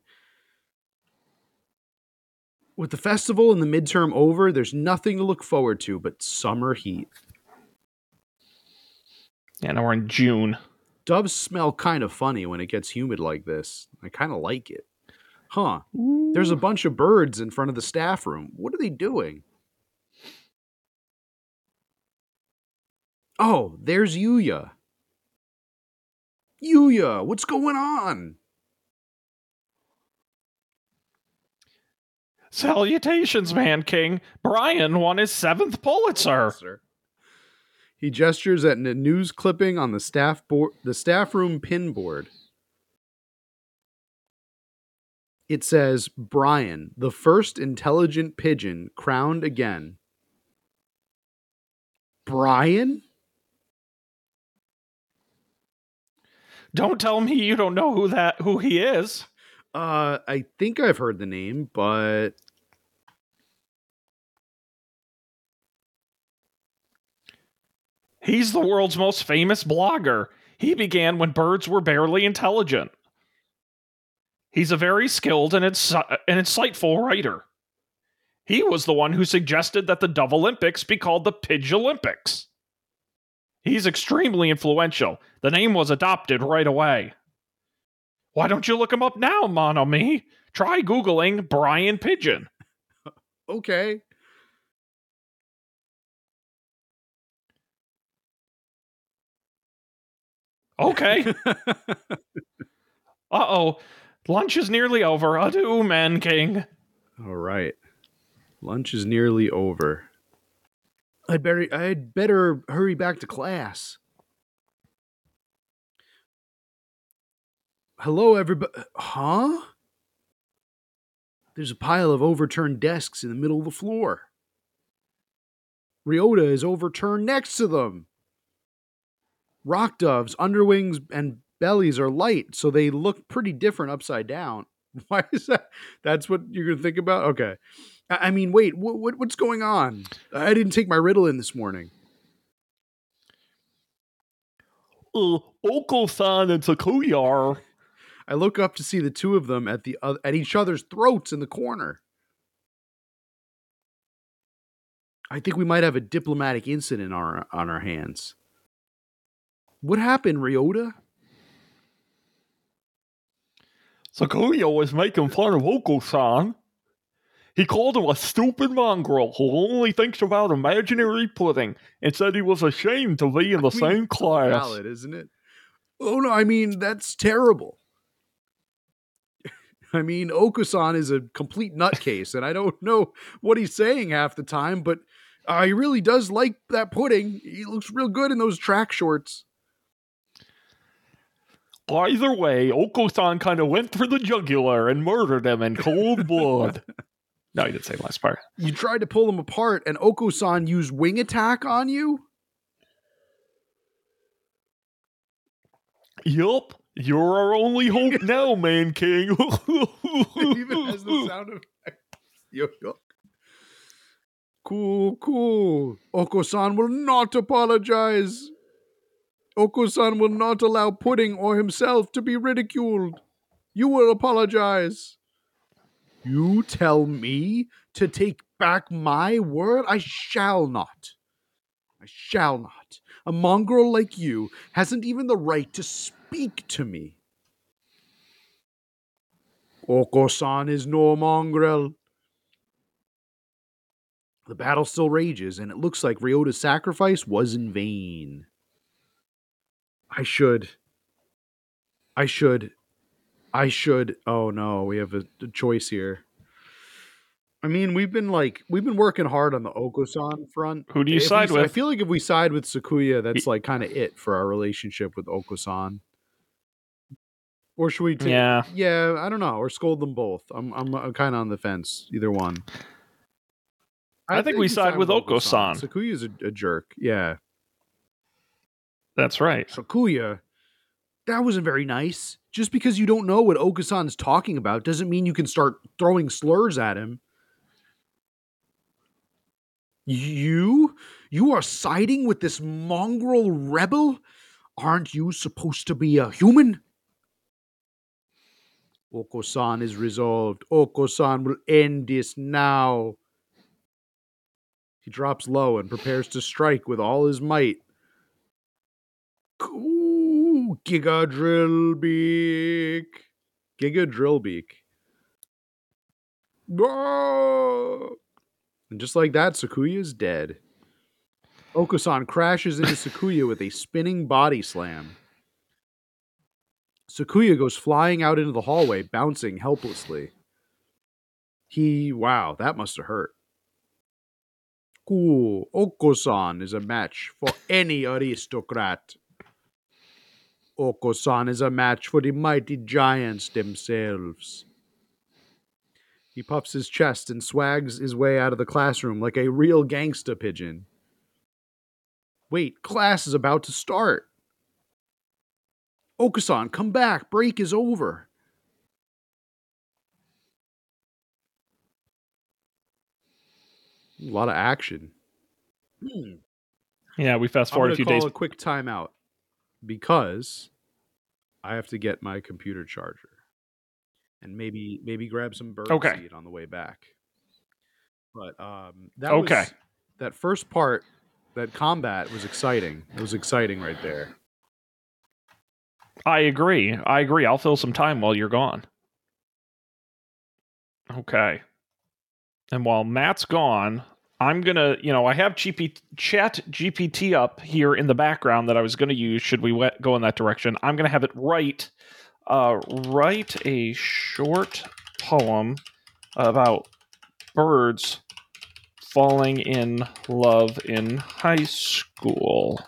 With the festival and the midterm over, there's nothing to look forward to but summer heat. yeah, now we're in June. Doves smell kind of funny when it gets humid like this. I kind of like it. Huh. There's a bunch of birds in front of the staff room. What are they doing? Oh, there's Yuya. Yuya, what's going on? Salutations, Man King. Brian won his seventh Pulitzer. He gestures at a news clipping on the staff board, the staff room pin board. It says, "Brian, the first intelligent pigeon crowned again." Brian? Don't tell me you don't know who that who he is. Uh, I think I've heard the name, but He's the world's most famous blogger. He began when birds were barely intelligent. He's a very skilled and, insi- and insightful writer. He was the one who suggested that the Dove Olympics be called the Pidge Olympics. He's extremely influential. The name was adopted right away. Why don't you look him up now, mon? Try Googling Brian Pigeon. okay. Okay. uh oh. Lunch is nearly over. Adieu, Man King. All right. Lunch is nearly over. I'd better I'd better hurry back to class. Hello everybody. Huh? There's a pile of overturned desks in the middle of the floor. Ryota is overturned next to them. Rock doves, underwings, and bellies are light, so they look pretty different upside down. Why is that? That's what you're gonna think about? Okay. I mean, wait, what, what what's going on? I didn't take my Ritalin this morning. Uh, Oko-san and Sakuya. I look up to see the two of them at the oth- at each other's throats in the corner. I think we might have a diplomatic incident on our, on our hands. What happened, Ryota? Sakuya was making fun of Oko-san. He called him a stupid mongrel who only thinks about imaginary pudding and said he was ashamed to be in the I same it's class. Valid, isn't it? Oh no, I mean that's terrible. I mean, Oko-san is a complete nutcase, and I don't know what he's saying half the time, but uh, he really does like that pudding. He looks real good in those track shorts. Either way, Oko-san kind of went for the jugular and murdered him in cold blood. no, he didn't say the last part. You tried to pull them apart, and Oko-san used wing attack on you. Yup, you're our only hope now, Man King. It even has the sound effect. Yo, yo. Cool, cool. Oko-san will not apologize. Oko-san will not allow Pudding or himself to be ridiculed. You will apologize. You tell me to take back my word? I shall not. I shall not. A mongrel like you hasn't even the right to speak to me. Oko-san is no mongrel. The battle still rages, and it looks like Ryota's sacrifice was in vain. I should. I should. I should. Oh no, we have a, a choice here. I mean, we've been like we've been working hard on the Oko-san front. Who do you If side I with? I feel like if we side with Sakuya, that's like kind of it for our relationship with Oko-san. Or should we? Take, Yeah. yeah. I don't know. Or scold them both. I'm I'm, I'm kind of on the fence. Either one. I think we side with Oko-san. Sakuya's a, a jerk. Yeah. That's right. Sakuya, that wasn't very nice. Just because you don't know what Oko-san's talking about doesn't mean you can start throwing slurs at him. You? You are siding with this mongrel rebel? Aren't you supposed to be a human? Oko-san is resolved. Oko-san will end this now. He drops low and prepares to strike with all his might. Ooh, Giga Drillbeak. Giga Drillbeak. Ah! And just like that, Sakuya is dead. Oko-san crashes into Sakuya with a spinning body slam. Sakuya goes flying out into the hallway, bouncing helplessly. He, wow, that must have hurt. Cool. Oko-san is a match for any aristocrat. Oko-san is a match for the mighty giants themselves. He puffs his chest and swags his way out of the classroom like a real gangsta pigeon. Wait, class is about to start. Oko-san, come back. Break is over. A lot of action. Hmm. Yeah, we fast forward a few call days. a quick timeout because I have to get my computer charger and maybe maybe grab some bird Okay. seed on the way back. But um, that Okay. was, that first part, that combat was exciting. It was exciting right there. I agree. I agree. I'll fill some time while you're gone. Okay. And while Matt's gone, I'm gonna, you know, I have GP Chat GPT up here in the background that I was gonna use. Should we we- go in that direction? I'm gonna have it write, uh, write a short poem about birds falling in love in high school.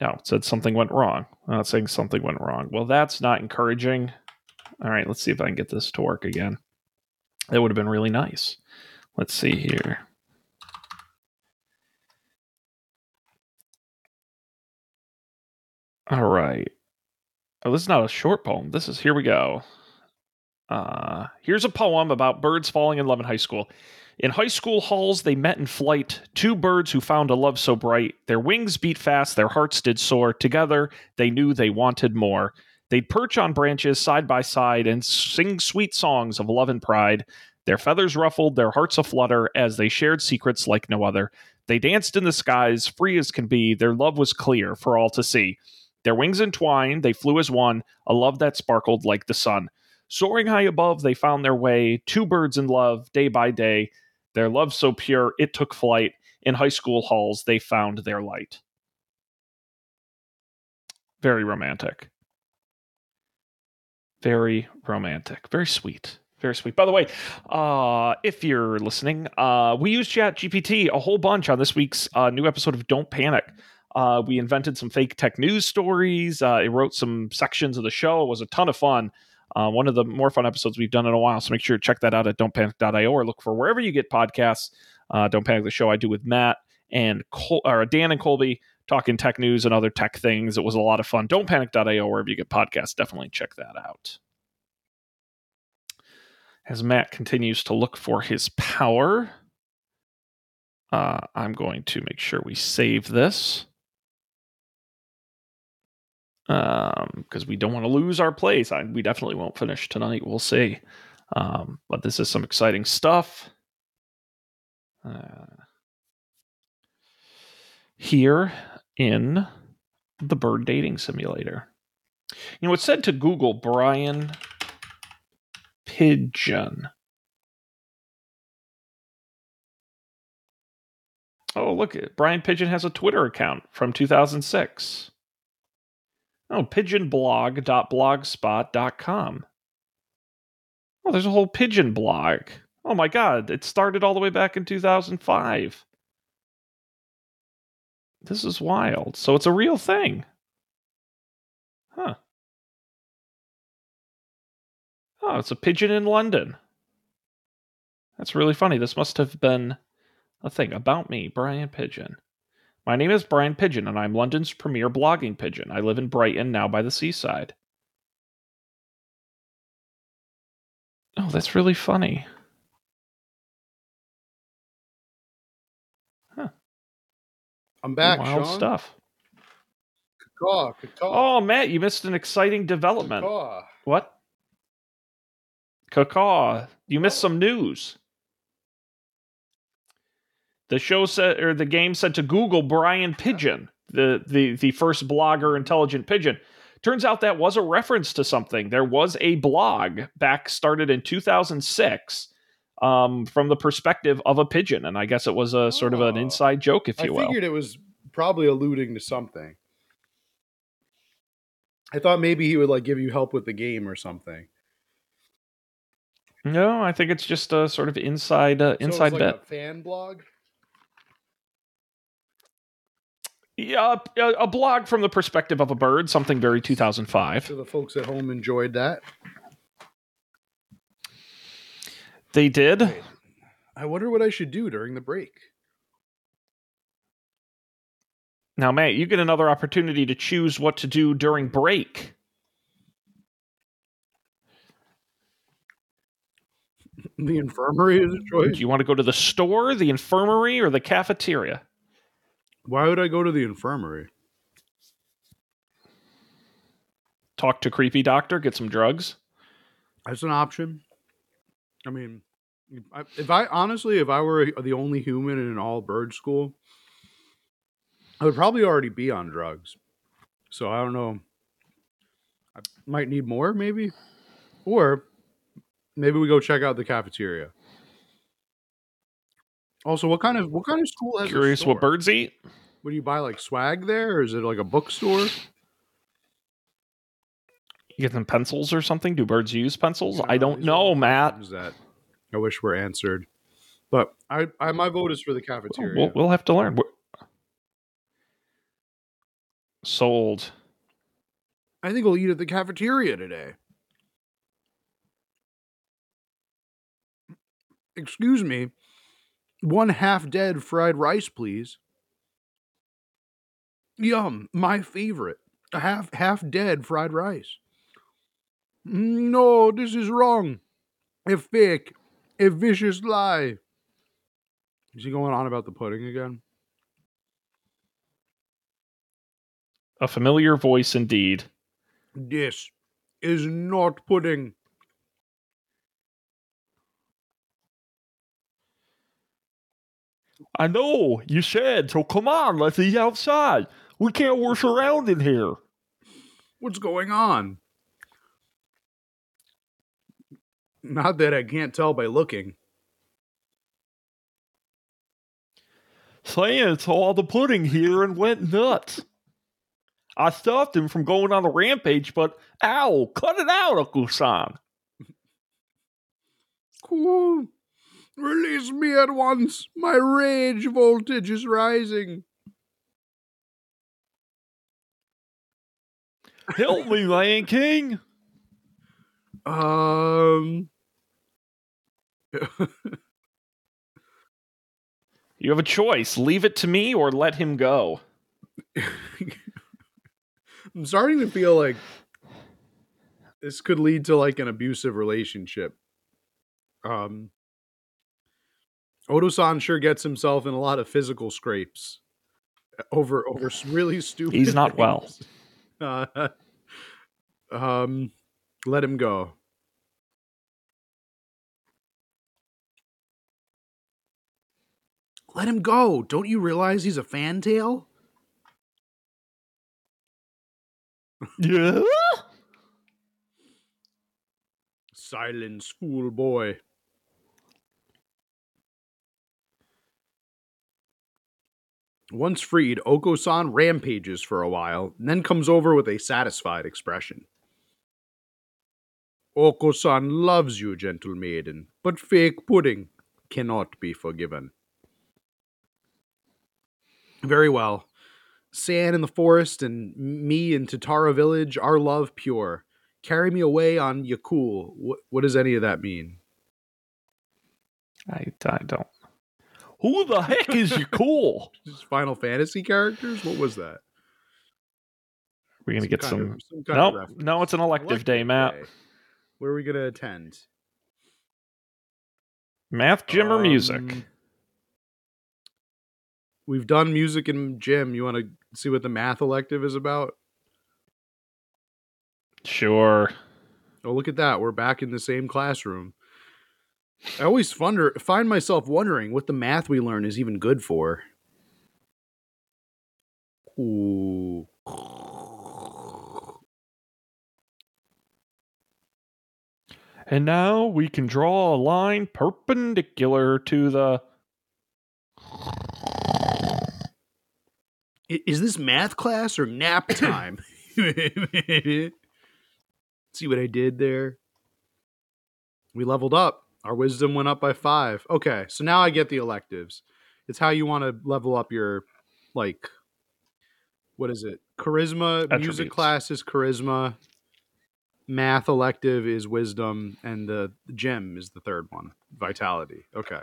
No, it said something went wrong. I'm not saying something went wrong. Well, that's not encouraging. All right, let's see if I can get this to work again. That would have been really nice. Let's see here. All right. Oh, this is not a short poem. This is here we go. Uh, here's a poem about birds falling in love in high school. In high school halls, they met in flight, two birds who found a love so bright. Their wings beat fast, their hearts did soar. Together, they knew they wanted more. They'd perch on branches side by side and sing sweet songs of love and pride. Their feathers ruffled, their hearts aflutter as they shared secrets like no other. They danced in the skies, free as can be. Their love was clear for all to see. Their wings entwined, they flew as one, a love that sparkled like the sun. Soaring high above, they found their way, two birds in love, day by day. Their love so pure, it took flight. In high school halls, they found their light. Very romantic. Very romantic. Very sweet. Very sweet. By the way, uh, if you're listening, uh, we use Chat GPT a whole bunch on this week's uh, new episode of Don't Panic. Uh, we invented some fake tech news stories. Uh, it wrote some sections of the show. It was a ton of fun. Uh, one of the more fun episodes we've done in a while. So make sure to check that out at don'tpanic.io or look for wherever you get podcasts. Uh, Don't Panic, the show I do with Matt and Col- or Dan and Colby talking tech news and other tech things. It was a lot of fun. Don't Panic.io, wherever you get podcasts, definitely check that out. As Matt continues to look for his power, uh, I'm going to make sure we save this because um, we don't want to lose our place. I, we definitely won't finish tonight. We'll see. Um, but this is some exciting stuff. Uh, here in the bird dating simulator. You know, it's said to Google Brian Pigeon. Oh, look, Brian Pigeon has a Twitter account from 2006. Oh, pigeonblog.blogspot.com. Oh, there's a whole pigeon blog. Oh my god, it started all the way back in 2005. This is wild. So it's a real thing. Huh. Oh, it's a pigeon in London. That's really funny. This must have been a thing about me, Brian Pigeon. My name is Brian Pigeon, and I'm London's premier blogging pigeon. I live in Brighton, now by the seaside. Oh, that's really funny. I'm back, Wild Shaun. stuff. Caw, caw, Oh, Matt, you missed an exciting development. caw. What? Cacaw. You missed oh. some news. The show said, or the game said to Google Brian Pigeon, the the the first blogger, intelligent pigeon. Turns out that was a reference to something. There was a blog back started in 2006 um, from the perspective of a pigeon, and I guess it was a sort of an Oh. inside joke, if I you will. I figured it was probably alluding to something. I thought maybe he would like give you help with the game or something. No, I think it's just a sort of inside uh, So inside like bit. a fan blog. Yeah, a, a blog from the perspective of a bird, something very 2005. So the folks at home enjoyed that. They did. I wonder what I should do during the break. Now, Matt, you get another opportunity to choose what to do during break. The infirmary is a choice. Do you want to go to the store, the infirmary, or the cafeteria? Why would I go to the infirmary? Talk to creepy doctor, get some drugs. That's an option. I mean, if I, honestly, if I were the only human in an all bird school, I would probably already be on drugs. So I don't know. I might need more, maybe, or maybe we go check out the cafeteria. Also, what kind of what kind of school has Curious what birds eat? What do you buy like swag there, or is it like a bookstore? You get some pencils or something? Do birds use pencils? You I don't know, Matt. That I wish were answered, but I, I my vote is for the cafeteria. We'll, we'll have to learn. We're- Sold. I think we'll eat at the cafeteria today. Excuse me. One half dead fried rice, please. Yum, my favorite. A half half dead fried rice. No, this is wrong. A fake. A vicious lie. Is he going on about the pudding again? A familiar voice indeed. This is not pudding. I know, you said, so come on, let's eat outside. We can't work around in here. What's going on? Not that I can't tell by looking. Santa saw the pudding here and went nuts. I stopped him from going on a rampage, but ow, cut it out, Uncle San. Cool. Release me at once. My rage voltage is rising. Help me, Lion King. Um. You have a choice. Leave it to me or let him go. I'm starting to feel like this could lead to like an abusive relationship. Um Oko-san sure gets himself in a lot of physical scrapes over over really stupid. He's not well. Uh, um, let him go. Let him go. Don't you realize he's a fantail? Yeah. Silence, fool boy. Once freed, Oko-san rampages for a while, and then comes over with a satisfied expression. Oko-san loves you, gentle maiden, but fake pudding cannot be forgiven. Very well. San in the forest and me in Tatara village, our love pure. Carry me away on Yakul. What, what does any of that mean? I, I don't. Who the heck is Yakul? Just Final Fantasy characters? What was that? We're gonna Some get some. of- some kind of No, it's an elective, day, Matt. day. Where are we gonna attend? Math, gym, or um, music? We've done music and gym. You want to see what the math elective is about? Sure. Oh, look at that. We're back in the same classroom. I always wonder, find myself wondering what the math we learn is even good for. Ooh. And now we can draw a line perpendicular to the. Is this math class or nap time? See what I did there? We leveled up. Our wisdom went up by five. Okay, so now I get the electives. It's how you want to level up your, like, what is it? Charisma. Music Attributes. class is charisma. Math elective is wisdom, and the gem is the third one, vitality. Okay.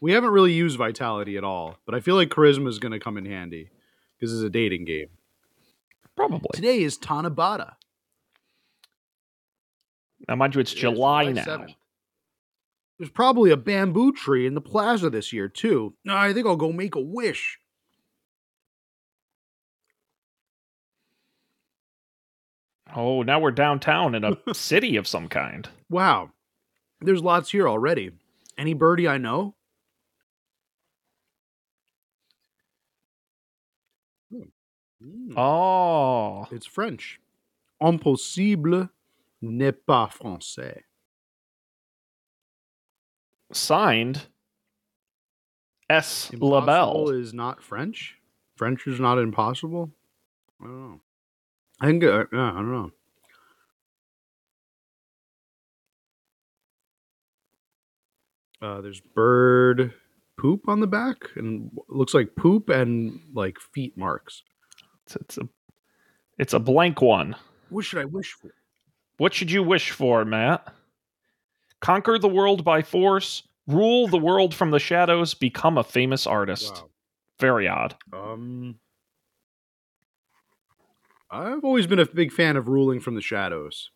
We haven't really used vitality at all, but I feel like charisma is going to come in handy because it's a dating game. Probably. Today is Tanabata. Now, mind you, it's It is July, now. 7th. There's probably a bamboo tree in the plaza this year, too. No, I think I'll go make a wish. Oh, now we're downtown in a city of some kind. Wow. There's lots here already. Any birdie I know? Mm. Oh. It's French. Impossible n'est pas français. Signed S. Impossible Le Bel. is not French. French is not impossible. I don't know. I think. Uh, yeah, I don't know. Uh, there's bird poop on the back, and looks like poop and like feet marks. It's, it's a it's a blank one. What should I wish for? What should you wish for, Matt? Conquer the world by force, rule the world from the shadows, become a famous artist. Wow. Very odd. Um, I've always been a big fan of ruling from the shadows.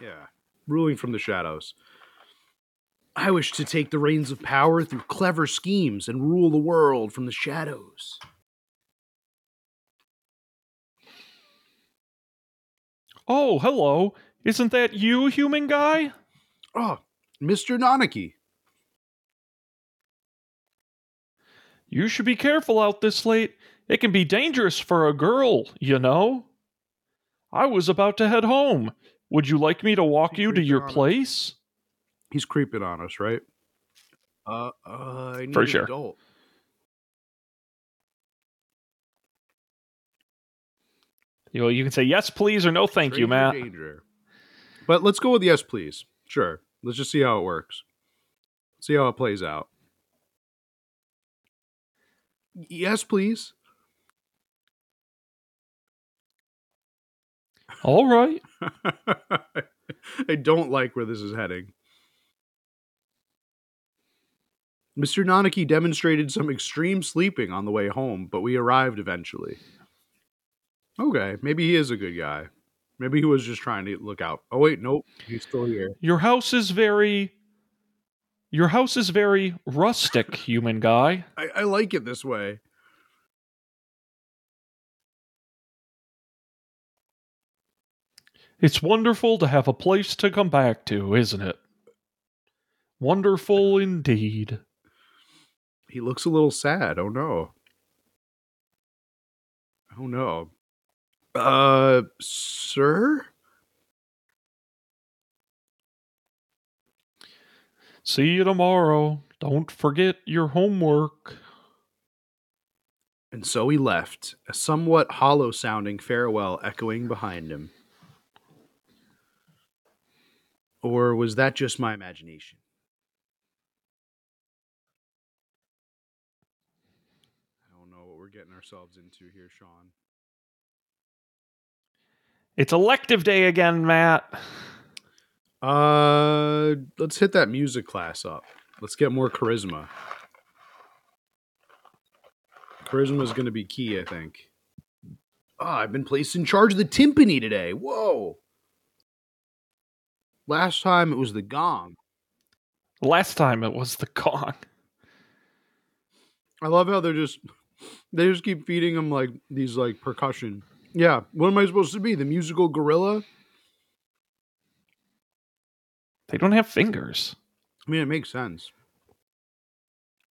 Yeah, ruling from the shadows. I wish to take the reins of power through clever schemes and rule the world from the shadows. Oh, hello. Isn't that you, human guy? Ah, oh, Mr. Nanaki. You should be careful out this late. It can be dangerous for a girl, you know. I was about to head home. Would you like me to walk you to your on us. place? he's creeping on us, right? Uh, uh I need For sure. adult. You know, you can say yes, please, or no, thank Stranger you, Matt. Danger. But let's go with yes, please. Sure. Let's just see how it works. See how it plays out. Yes, please. All right. I don't like where this is heading. Mr. Nanaki demonstrated some extreme sleeping on the way home, but we arrived eventually. Okay, maybe he is a good guy. Maybe he was just trying to look out. Oh wait, nope, he's still here. Your house is very. Your house is very rustic, human guy. I, I like it this way. It's wonderful to have a place to come back to, isn't it? Wonderful indeed. He looks a little sad. Oh no. Oh no. Uh, sir? See you tomorrow. Don't forget your homework. And so he left, a somewhat hollow sounding farewell echoing behind him. Or was that just my imagination? Ourselves into here, Shaun. It's elective day again, Matt. Uh, let's hit that music class up. Let's get more charisma. Charisma is going to be key, I think. Ah, I've been placed in charge of the timpani today. Whoa. Last time it was the gong. Last time it was the gong. I love how they're just they just keep feeding him like these like percussion. Yeah, what am I supposed to be? The musical gorilla? They don't have fingers. I mean, it makes sense.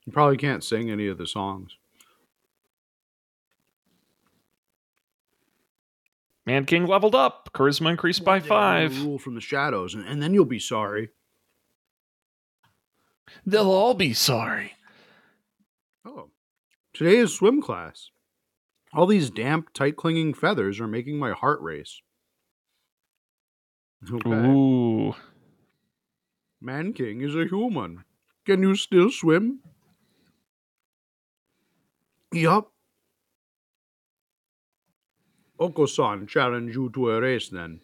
You probably can't sing any of the songs. Man King leveled up. Charisma increased by One day five. Rule from the shadows, and, and then you'll be sorry. They'll all be sorry. Oh, today is swim class. All these damp, tight clinging feathers are making my heart race. Okay. Ooh. Man King is a human. Can you still swim? Yup. Oko-san challenge you to a race then.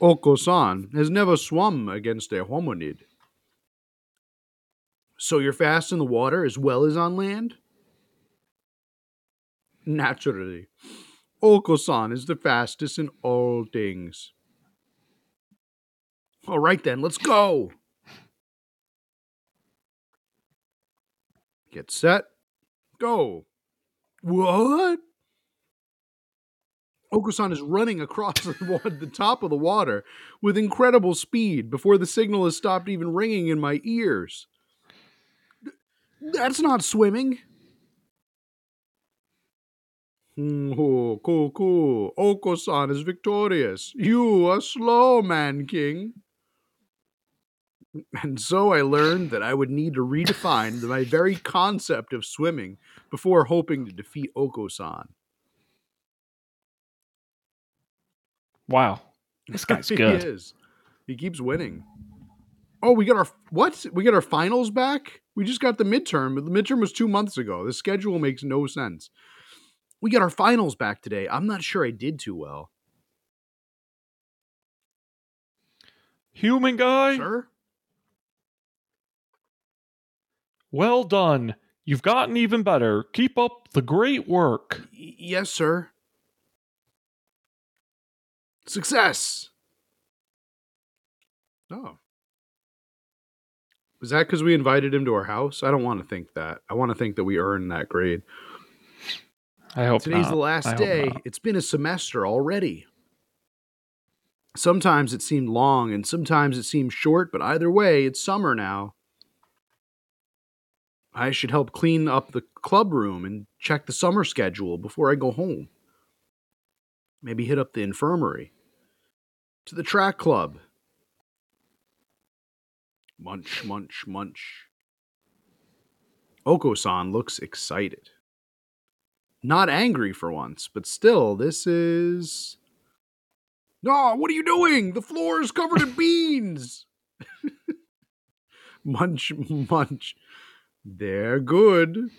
Oko-san has never swum against a hominid. So you're fast in the water as well as on land? Naturally. Oko-san is the fastest in all things. All right then, let's go. Get set. Go. What? Oko-san is running across the, the top of the water with incredible speed before the signal has stopped even ringing in my ears. That's not swimming. Oh, cool, cool. Oko-san is victorious. You are slow, man king. And so I learned that I would need to redefine my very concept of swimming before hoping to defeat Oko-san. Wow. This guy's he good. is. He keeps winning. Oh, we got our what? We got our finals back. We just got the midterm. The midterm was two months ago. The schedule makes no sense. We got our finals back today. I'm not sure I did too well, Human guy, sir. well done. You've gotten even better. Keep up the great work. Y- yes, sir. Success. Oh. Was that because we invited him to our house? I don't want to think that. I want to think that we earned that grade. I hope Today's not. the last day. It's been a semester already. Sometimes it seemed long and sometimes it seemed short, but either way, it's summer now. I should help clean up the club room and check the summer schedule before I go home. Maybe hit up the infirmary. To the track club. Munch, munch, munch. Oko-san looks excited not angry for once, but still, this is. No, what are you doing? The floor is covered in beans. munch, munch. They're good.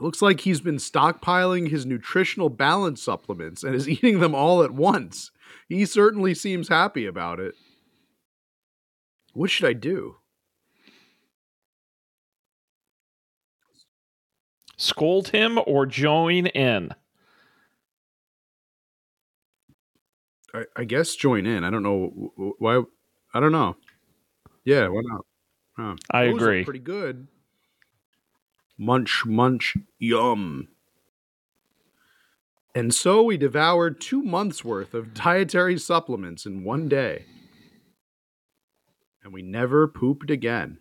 Looks like he's been stockpiling his nutritional balance supplements and is eating them all at once. He certainly seems happy about it. What should I do? Scold him or join in. I, I guess join in. I don't know wh- wh- why. I don't know. Yeah, why not? Huh. I Those agree. pretty good. Munch, munch, yum. And so we devoured two months worth of dietary supplements in one day. And we never pooped again.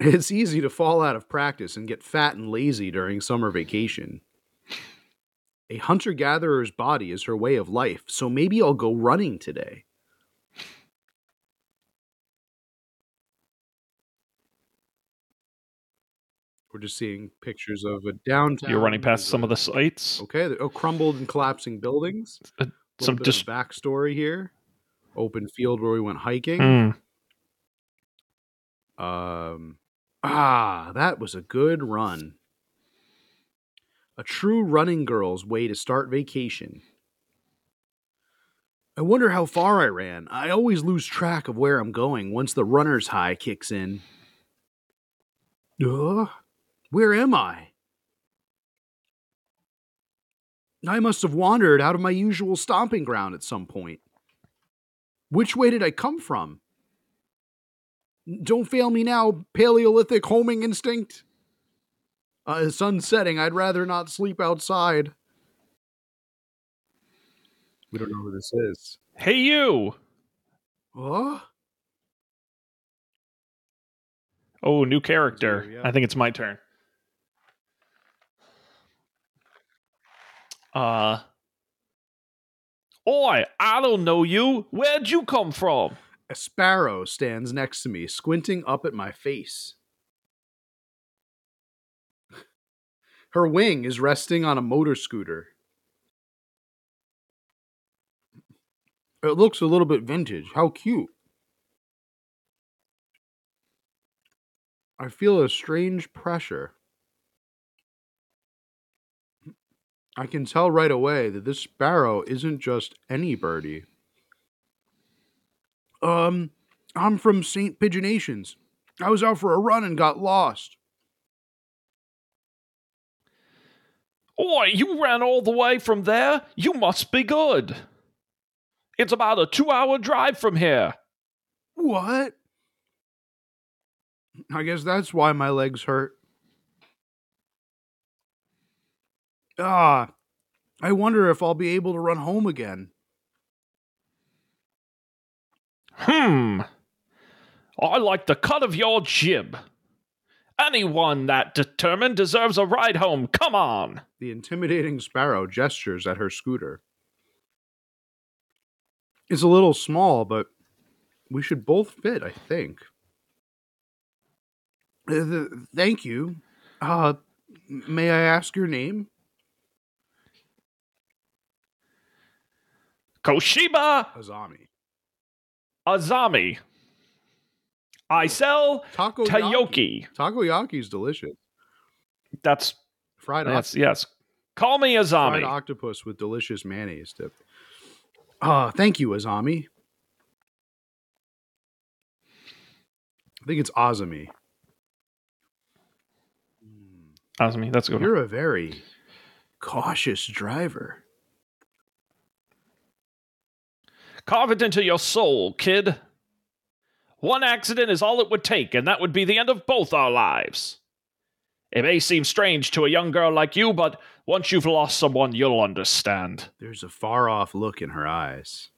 It's easy to fall out of practice and get fat and lazy during summer vacation. A hunter gatherer's body is her way of life, so maybe I'll go running today. We're just seeing pictures of a downtown. You're running past some of the sites. Okay, oh, crumbled and collapsing buildings. Uh, some dis- backstory here. Open field where we went hiking. Hmm. Um, ah, that was a good run. A true running girl's way to start vacation. I wonder how far I ran. I always lose track of where I'm going once the runner's high kicks in. Ugh, where am I? I must have wandered out of my usual stomping ground at some point. Which way did I come from? Don't fail me now, Paleolithic homing instinct. Uh, sun setting, I'd rather not sleep outside. We don't know who this is. Hey, you! Huh? Oh, new character. Yeah. I think it's my turn. Uh. Oi, I don't know you. Where'd you come from? A sparrow stands next to me, squinting up at my face. Her wing is resting on a motor scooter. It looks a little bit vintage. How cute. I feel a strange pressure. I can tell right away that this sparrow isn't just any birdie. Um, I'm from St. Pigeonations. I was out for a run and got lost. Oi, you ran all the way from there? You must be good. It's about a two hour drive from here. What? I guess that's why my legs hurt. Ah, I wonder if I'll be able to run home again. Hmm. I like the cut of your jib. Anyone that determined deserves a ride home. Come on. The intimidating sparrow gestures at her scooter. It's a little small, but we should both fit, I think. Uh, thank you. Uh, may I ask your name? Koshiba Azami. Azami. I sell Taco Tayoki. Takoyaki's delicious. That's Fried, that's yes. Call me fried Azami. octopus with delicious mayonnaise dip. Ah, thank you, Azami. I think it's Azami. Azami, that's a good. You're a very cautious driver. Carve it into your soul, kid. One accident is all it would take, and that would be the end of both our lives. It may seem strange to a young girl like you, but once you've lost someone, you'll understand. There's a far off look in her eyes.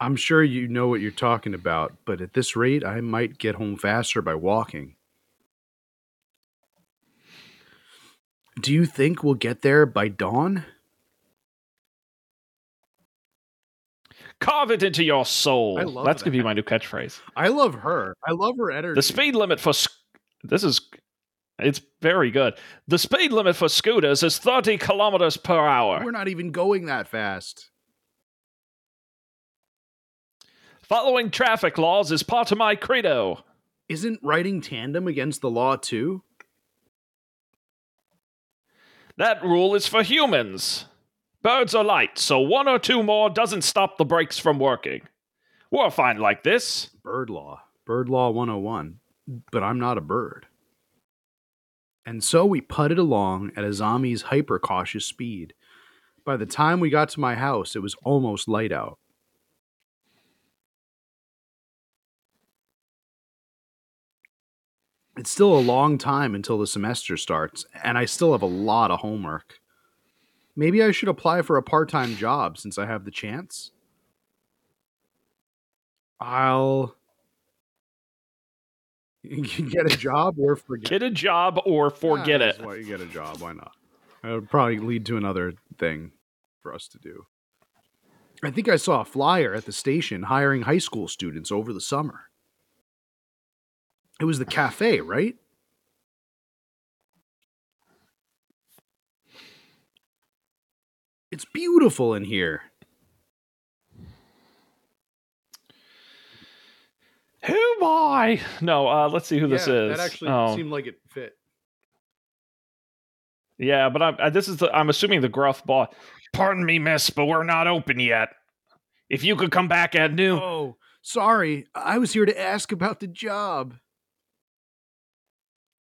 I'm sure you know what you're talking about, but at this rate, I might get home faster by walking. Do you think we'll get there by dawn? Carve it into your soul. I love That's gonna be my new catchphrase. I love her. I love her energy. The speed limit for sc- this is it's very good. The speed limit for scooters is 30 kilometers per hour. We're not even going that fast. Following traffic laws is part of my credo. Isn't riding tandem against the law too? That rule is for humans. Birds are light, so one or two more doesn't stop the brakes from working. We're fine like this. Bird law. Bird law 101. But I'm not a bird. And so we putted along at Azami's hyper cautious speed. By the time we got to my house, it was almost light out. It's still a long time until the semester starts, and I still have a lot of homework. Maybe I should apply for a part time job since I have the chance. I'll get a job or forget. Get a job or forget Yeah, it. Why you get a job? Why not? It would probably lead to another thing for us to do. I think I saw a flyer at the station hiring high school students over the summer. It was the cafe, right? It's beautiful in here. Who am I? No, uh, let's see who this is. That actually Oh. seemed like it fit. Yeah, but I'm, uh, this is the, I'm assuming the gruff boss. Pardon me, miss, but we're not open yet. If you could come back at noon. Oh, sorry. I was here to ask about the job.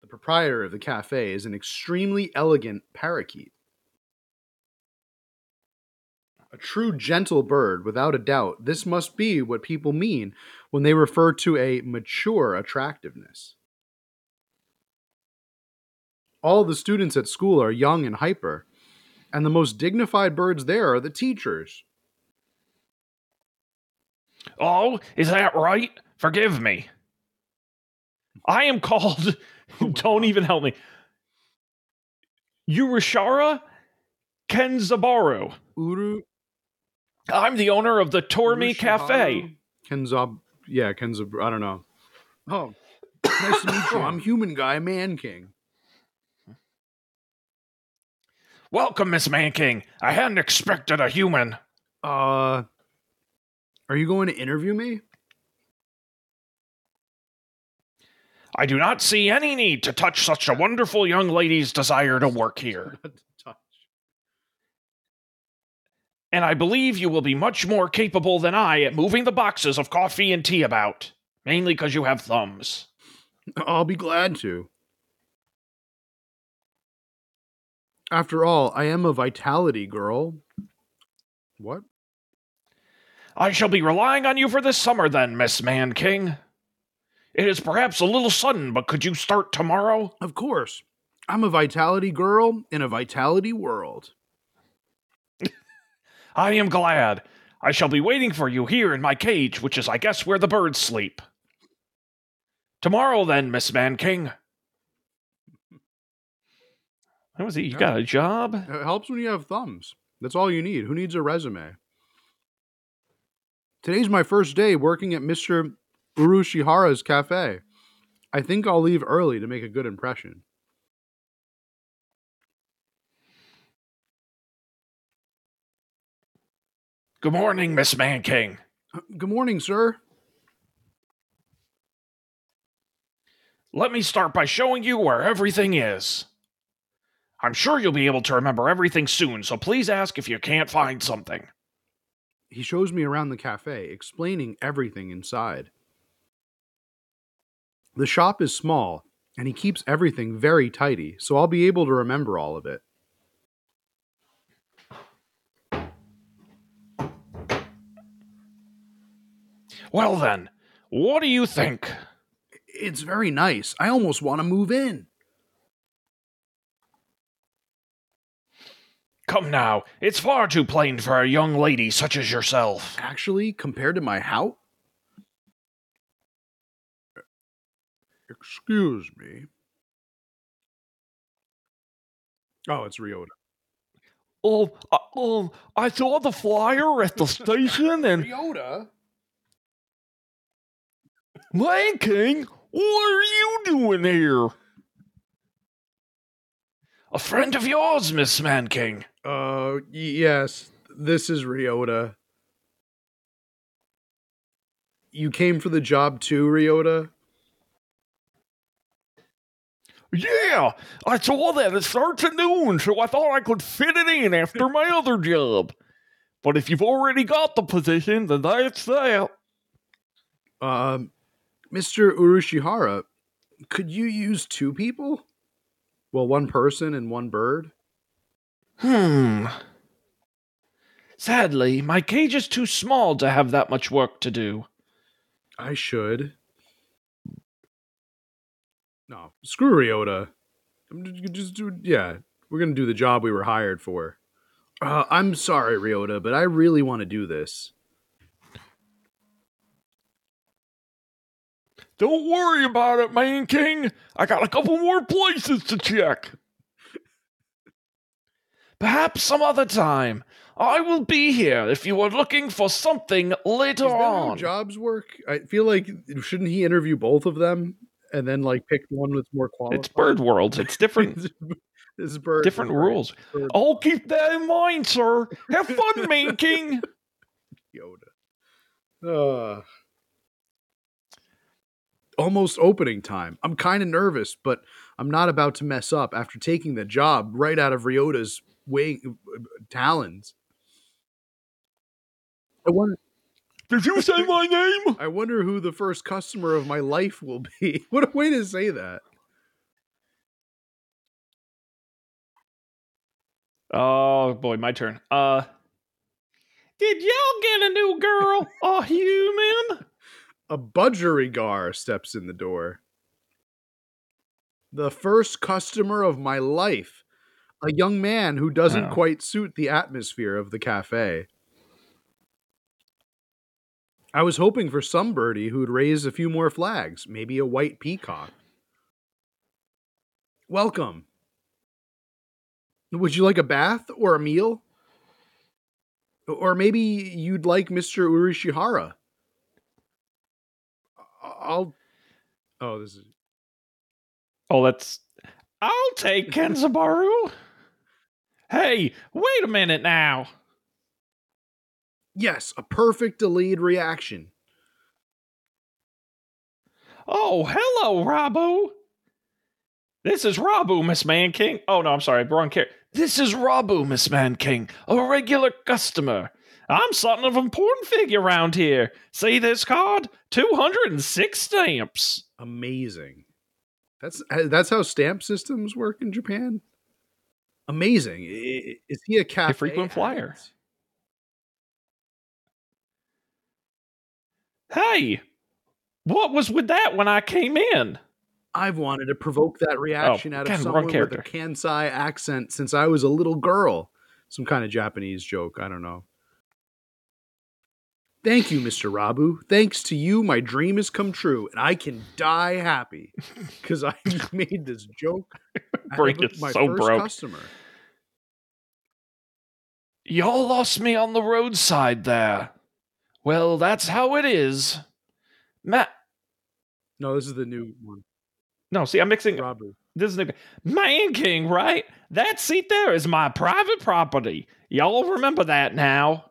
The proprietor of the cafe is an extremely elegant parakeet. A true gentle bird, without a doubt. This must be what people mean when they refer to a mature attractiveness. All the students at school are young and hyper, and the most dignified birds there are the teachers. Oh, is that right? Forgive me. I am called. don't even help me. Urashara Kenzabaru. Uru I'm the owner of the Tormi Cafe. Kenzab, yeah, Kenzab. I don't know. Oh, nice to meet you. I'm Human Guy, Man King. Welcome, Miss Man King. I hadn't expected a human. Uh, are you going to interview me? I do not see any need to touch such a wonderful young lady's desire to work here. and I believe you will be much more capable than I at moving the boxes of coffee and tea about, mainly because you have thumbs. I'll be glad to. After all, I am a vitality girl. What? I shall be relying on you for this summer then, Miss Man King. It is perhaps a little sudden, but could you start tomorrow? Of course. I'm a vitality girl in a vitality world. I am glad. I shall be waiting for you here in my cage, which is, I guess, where the birds sleep. Tomorrow, then, Miss Man King. How was it? You Yeah. got a job? It helps when you have thumbs. That's all you need. Who needs a resume? Today's my first day working at Mr. Urushihara's cafe. I think I'll leave early to make a good impression. Good morning, Miss Man King. Good morning, sir. Let me start by showing you where everything is. I'm sure you'll be able to remember everything soon, so please ask if you can't find something. He shows me around the cafe, explaining everything inside. The shop is small, and he keeps everything very tidy, so I'll be able to remember all of it. Well, then, what do you think? It's very nice. I almost want to move in. Come now, it's far too plain for a young lady such as yourself. Actually, compared to my house. Excuse me. Oh, it's Ryota. Oh, uh, um, I saw the flyer at the station and Ryota? Man King, what are you doing here? A friend of yours, Miss Man King. Uh, yes, this is Ryota. You came for the job too, Ryota? Yeah, I saw that it starts at noon, so I thought I could fit it in after my other job. But if you've already got the position, then that's that. Um, Mr. Urushihara, could you use two people? Well, one person and one bird. Hmm. Sadly, my cage is too small to have that much work to do. I should. No, screw Ryota. I'm just do yeah. We're gonna do the job we were hired for. Uh, I'm sorry, Ryota, but I really want to do this. Don't worry about it, man king. I got a couple more places to check. Perhaps some other time. I will be here if you are looking for something later Is that how on. jobs work? I feel like shouldn't he interview both of them and then like pick one that's more qualified? It's Bird World. It's different this bird. different right. rules. Bird I'll keep that in mind, sir. Have fun, man king. Yoda. Uh, almost opening time. I'm kind of nervous, but I'm not about to mess up after taking the job right out of Ryota's way talons. I wonder. Did you say my name? I wonder who the first customer of my life will be. What a way to say that. Oh boy, my turn. Uh Did y'all get a new girl? A human? A budgerigar steps in the door. The first customer of my life. A young man who doesn't Oh. quite suit the atmosphere of the cafe. I was hoping for some birdie who'd raise a few more flags, maybe a white peacock. Welcome. Would you like a bath or a meal? Or maybe you'd like Mr. Urishihara. I'll. Oh, this is. Oh, that's I'll take Kenzabaru. Hey, wait a minute now. Yes, a perfect delayed reaction. Oh, hello, Rabu. This is Rabu, Miss Man King. Oh no, I'm sorry, wrong character. This is Rabu, Miss Man King, a regular customer. I'm something of an important figure around here. See this card? 206 stamps. Amazing. That's uh, that's how stamp systems work in Japan. Amazing. Is he a cafe frequent flyer. Hey, what was with that when I came in? I've wanted to provoke that reaction out of someone with a. Kansai accent since I was a little girl. Some kind of Japanese joke. I don't know. Thank you, Mr. Rabu. Thanks to you, my dream has come true, and I can die happy because I made this joke. Break Brain of is my so first broke. customer. Y'all lost me on the roadside there. Well, that's how it is. Matt. No, this is the new one. No, see, I'm mixing. Rabu. This is the Man King, right? That seat there is my private property. Y'all remember that now.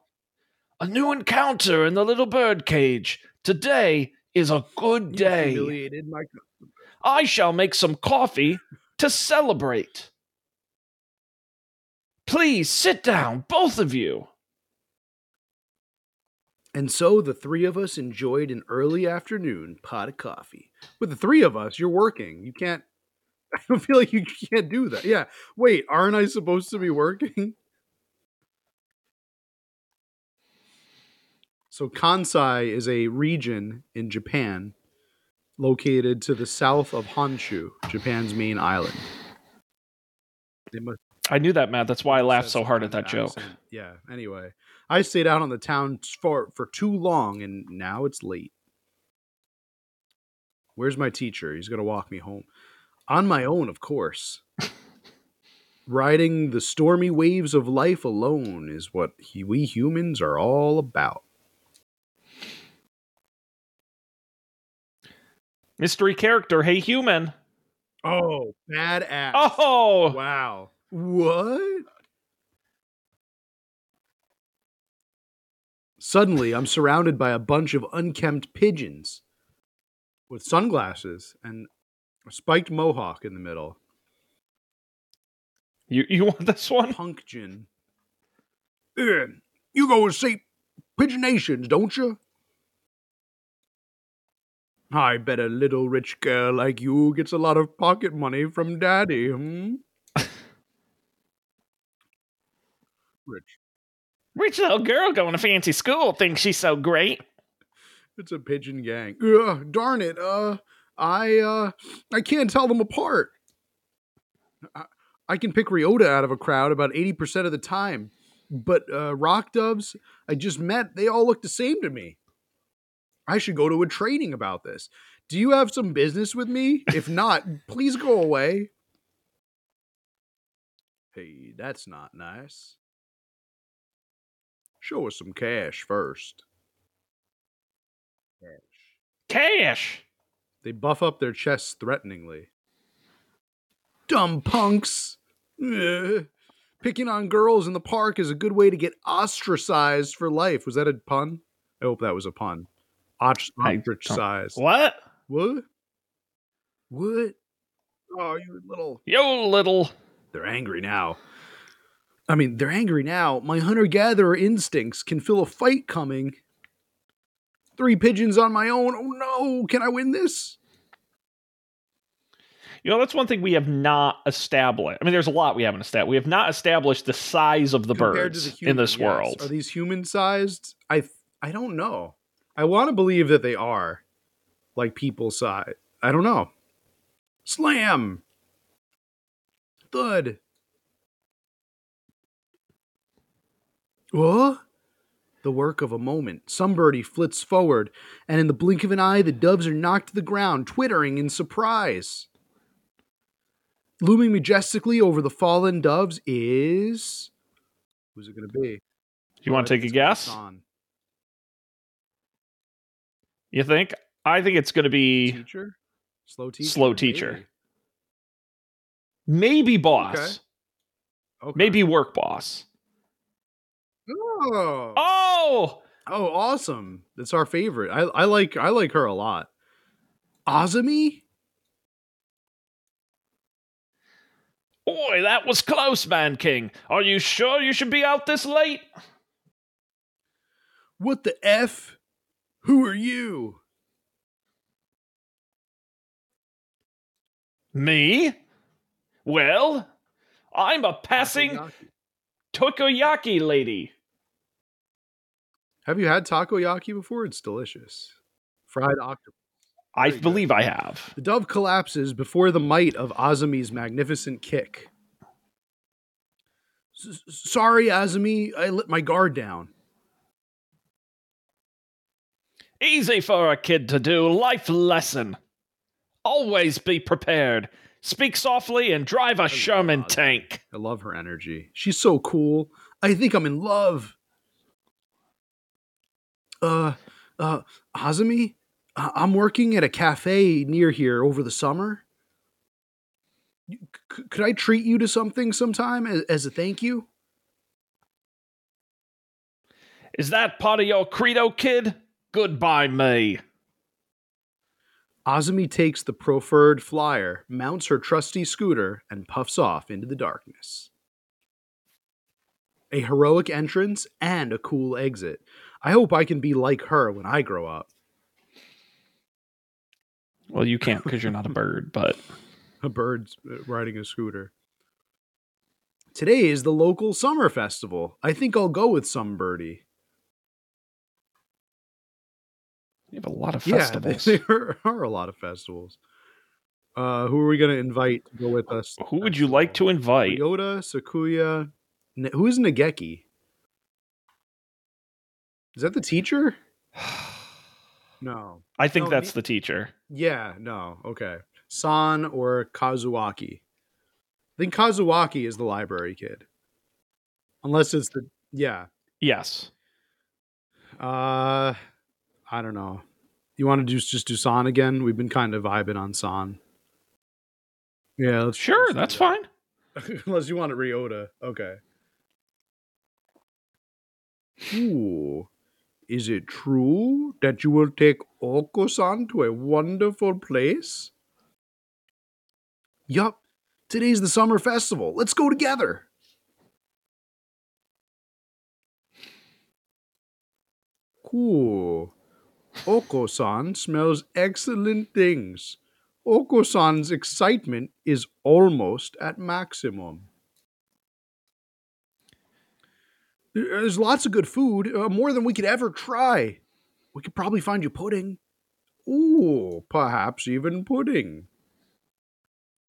A new encounter in the little bird cage. Today is a good day. I shall make some coffee to celebrate. Please sit down, both of you. And so the three of us enjoyed an early afternoon pot of coffee. With the three of us, you're working. You can't. I don't feel like you can't do that. Yeah. Wait, aren't I supposed to be working? So Kansai is a region in Japan located to the south of Honshu, Japan's main island. Must I knew that, Matt. That's why I laughed so hard at that joke. accent. Yeah. Anyway, I stayed out on the town for for too long, and now it's late. Where's my teacher? He's gonna walk me home on my own, of course. Riding the stormy waves of life alone is what he, we humans are all about. Mystery character, hey human. Oh, badass! Oh, wow! What? Suddenly, I'm surrounded by a bunch of unkempt pigeons with sunglasses, and A spiked mohawk in the middle. You you want this one? Punctin. Yeah, you go with St. Pigeonations, don't you? I bet a little rich girl like you gets a lot of pocket money from daddy, hmm? rich. Rich little girl going to fancy school thinks she's so great. It's a pigeon gang. Ugh, darn it. Uh I uh I can't tell them apart. I, I can pick Ryota out of a crowd about 80% of the time. But uh rock doves I just met, they all look the same to me. I should go to a training about this. Do you have some business with me? If not, please go away. Hey, that's not nice. Show us some cash first. Cash. Cash. They buff up their chests threateningly. Dumb punks. Ugh. Picking on girls in the park is a good way to get ostracized for life. Was that a pun? I hope that was a pun. Ost- I ostracized. What? What? What? Oh, you little. Yo, little. They're angry now. I mean, they're angry now. My hunter gatherer instincts can feel a fight coming. Three pigeons on my own. Oh no! Can I win this? You know, that's one thing we have not established. I mean, there's a lot we haven't established. We have not established the size of the Compared birds the in this yes. world. Are these human sized? I I don't know. I want to believe that they are like people size. I don't know. Slam. Thud. What? The work of a moment. Some birdie flits forward, and in the blink of an eye, the doves are knocked to the ground, twittering in surprise. Looming majestically over the fallen doves is. Who's it going to be? you want to uh, take a It's gonna be guess? San. You think? I think it's going to be Teacher? Slow teacher? Slow teacher. maybe boss, Okay. Okay. maybe work boss. Oh. Oh, Oh, awesome. That's our favorite. I, I like I like her a lot. Azami? boy, that was close, Man King. Are you sure you should be out this late? What the F? Who are you? Me? Well, I'm a passing Takoyaki. Tokoyaki lady. Have you had takoyaki before? It's delicious. Fried octopus. I believe I have. The dove collapses before the might of Azami's magnificent kick. S- sorry, Azami, I let my guard down. Easy for a kid to do. Life lesson. Always be prepared. Speak softly and drive a Sherman love tank. I love her energy. She's so cool. I think I'm in love. Uh, uh, Azami, I- I'm working at a cafe near here over the summer. C- could I treat you to something sometime as, as a thank you? Is that part of your credo, kid? Goodbye, me. Azami takes the proffered flyer, mounts her trusty scooter, and puffs off into the darkness. A heroic entrance and a cool exit. I hope I can be like her when I grow up. Well, you can't because you're not a bird, but A bird's uh, riding a scooter. Today is the local summer festival. I think I'll go with some birdie. You have a lot of festivals. there there are a lot of festivals. Uh, who are we going to invite to go with us? Who would you like to invite? Ryota, Sakuya. Ne- who is Nageki? Is that the teacher? No. I think No, that's the teacher. Yeah, no. Okay. San or Kazuaki. I think Kazuaki is the library kid. Unless it's the yeah. Yes. Uh I don't know. You want to do just do San again? We've been kind of vibing on San. Yeah, let's Sure, that's that. fine. Unless you want it Ryota. Okay. Ooh. Is it true that you will take Oko-san to a wonderful place? Yup, today's the summer festival. Let's go together. Cool. Oko-san smells excellent things. Oko-san's excitement is almost at maximum. There's lots of good food, uh, more than we could ever try. We could probably find you pudding. Ooh, perhaps even pudding.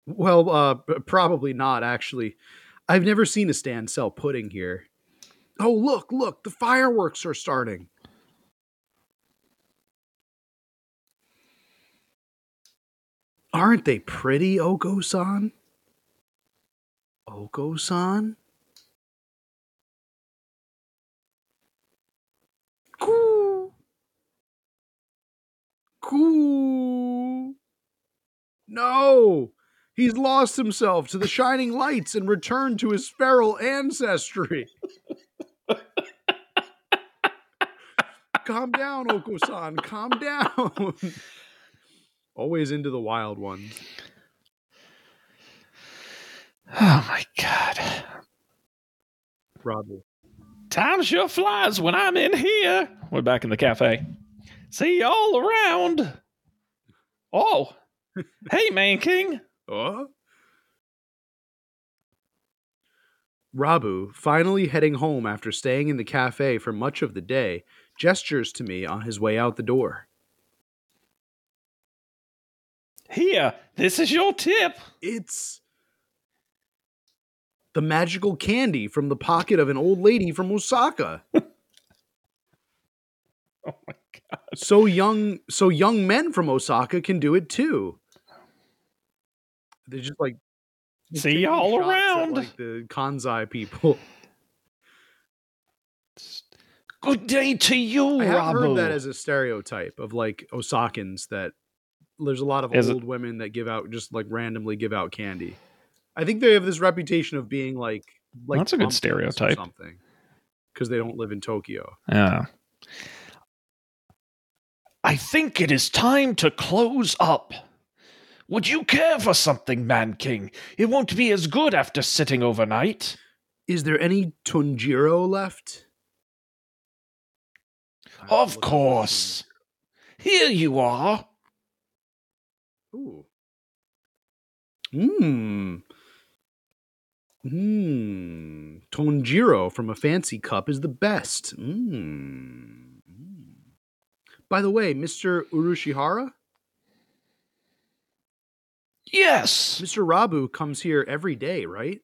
Well, uh, probably not, actually. I've never seen a stand sell pudding here. Oh, look, look, the fireworks are starting. Aren't they pretty, Oko-san? Oko-san? Cool. Cool. No! He's lost himself to the shining lights and returned to his feral ancestry. calm down, Oko-san. Calm down. Always into the wild ones. Oh my god. Robbie. Time sure flies when I'm in here. We're back in the cafe. See you all around. Oh. hey, Man King. Uh? Rabu, finally heading home after staying in the cafe for much of the day, gestures to me on his way out the door. Here, this is your tip. It's the magical candy from the pocket of an old lady from Osaka. Oh my god. so young, so young men from Osaka can do it too. They're just like See shots at, around. like the Kansai people. Good day to you, I have Rabu. heard that as a stereotype of like Osakans that there's a lot of Is it- old women that give out just like randomly give out candy. I think they have this reputation of being like like That's a good stereotype. something because they don't live in Tokyo. Yeah. I think it is time to close up. Would you care for something, Man King? It won't be as good after sitting overnight. Is there any Tonjiro left? Of course. Here you are. Ooh. Mmm. Mmm. Tonjiro from a fancy cup is the best. Mmm. By the way, Mr. Urushihara, Yes, Mr. Rabu comes here every day, right?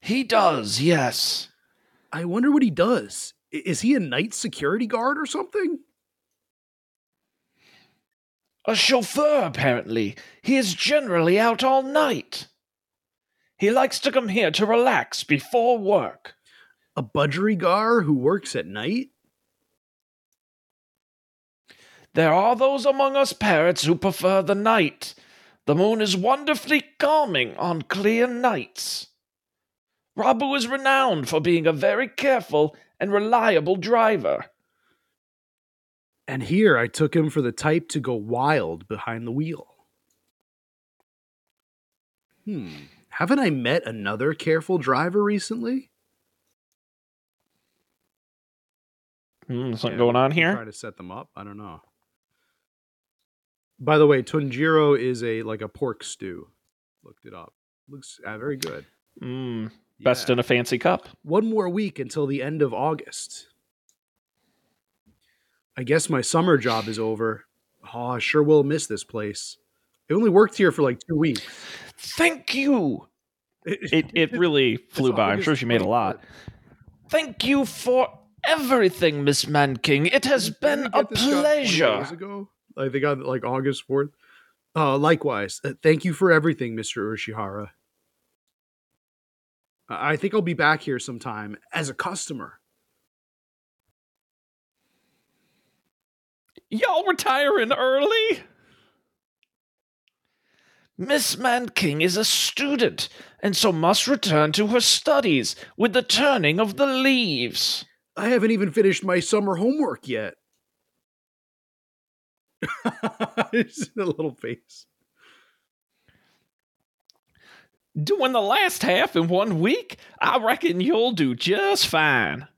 he does, yes. I wonder what he does. Is he a night security guard or something? A chauffeur, apparently. He is generally out all night. He likes to come here to relax before work. A budgerigar who works at night? There are those among us parrots who prefer the night. The moon is wonderfully calming on clear nights. Rabu is renowned for being a very careful and reliable driver. And here I took him for the type to go wild behind the wheel. Hmm. Haven't I met another careful driver recently? Hmm, something Yeah, going on here? Try to set them up. I don't know. By the way, Tunjiro is a like a pork stew. Looked it up. Looks uh, very good. Mm, best Yeah. in a fancy cup. One more week until the end of August. I guess my summer job is over. Oh, I sure will miss this place. I only worked here for like two weeks. Thank you. It it really flew by. I'm sure she made a lot. Thank you for everything, Miss Man King. It has been a pleasure. Ago, like they got like August fourth. Uh, likewise, uh, thank you for everything, Mister Ushihara. I think I'll be back here sometime as a customer. Y'all retiring early? Miss Man King is a student and so must return to her studies with the turning of the leaves. I haven't even finished my summer homework yet. Just a little face. Doing the last half in one week? I reckon you'll do just fine.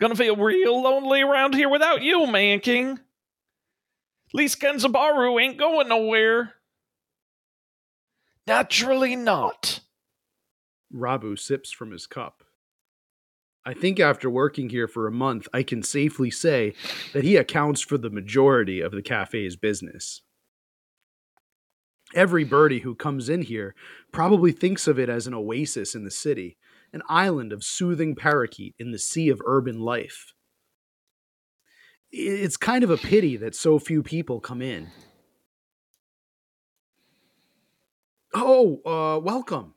Gonna feel real lonely around here without you, Man King. Least Kenzabaru ain't going nowhere. Naturally not. Rabu sips from his cup. I think after working here for a month, I can safely say that he accounts for the majority of the cafe's business. Every birdie who comes in here probably thinks of it as an oasis in the city, an island of soothing parakeet in the sea of urban life. It's kind of a pity that so few people come in. Oh, uh, welcome.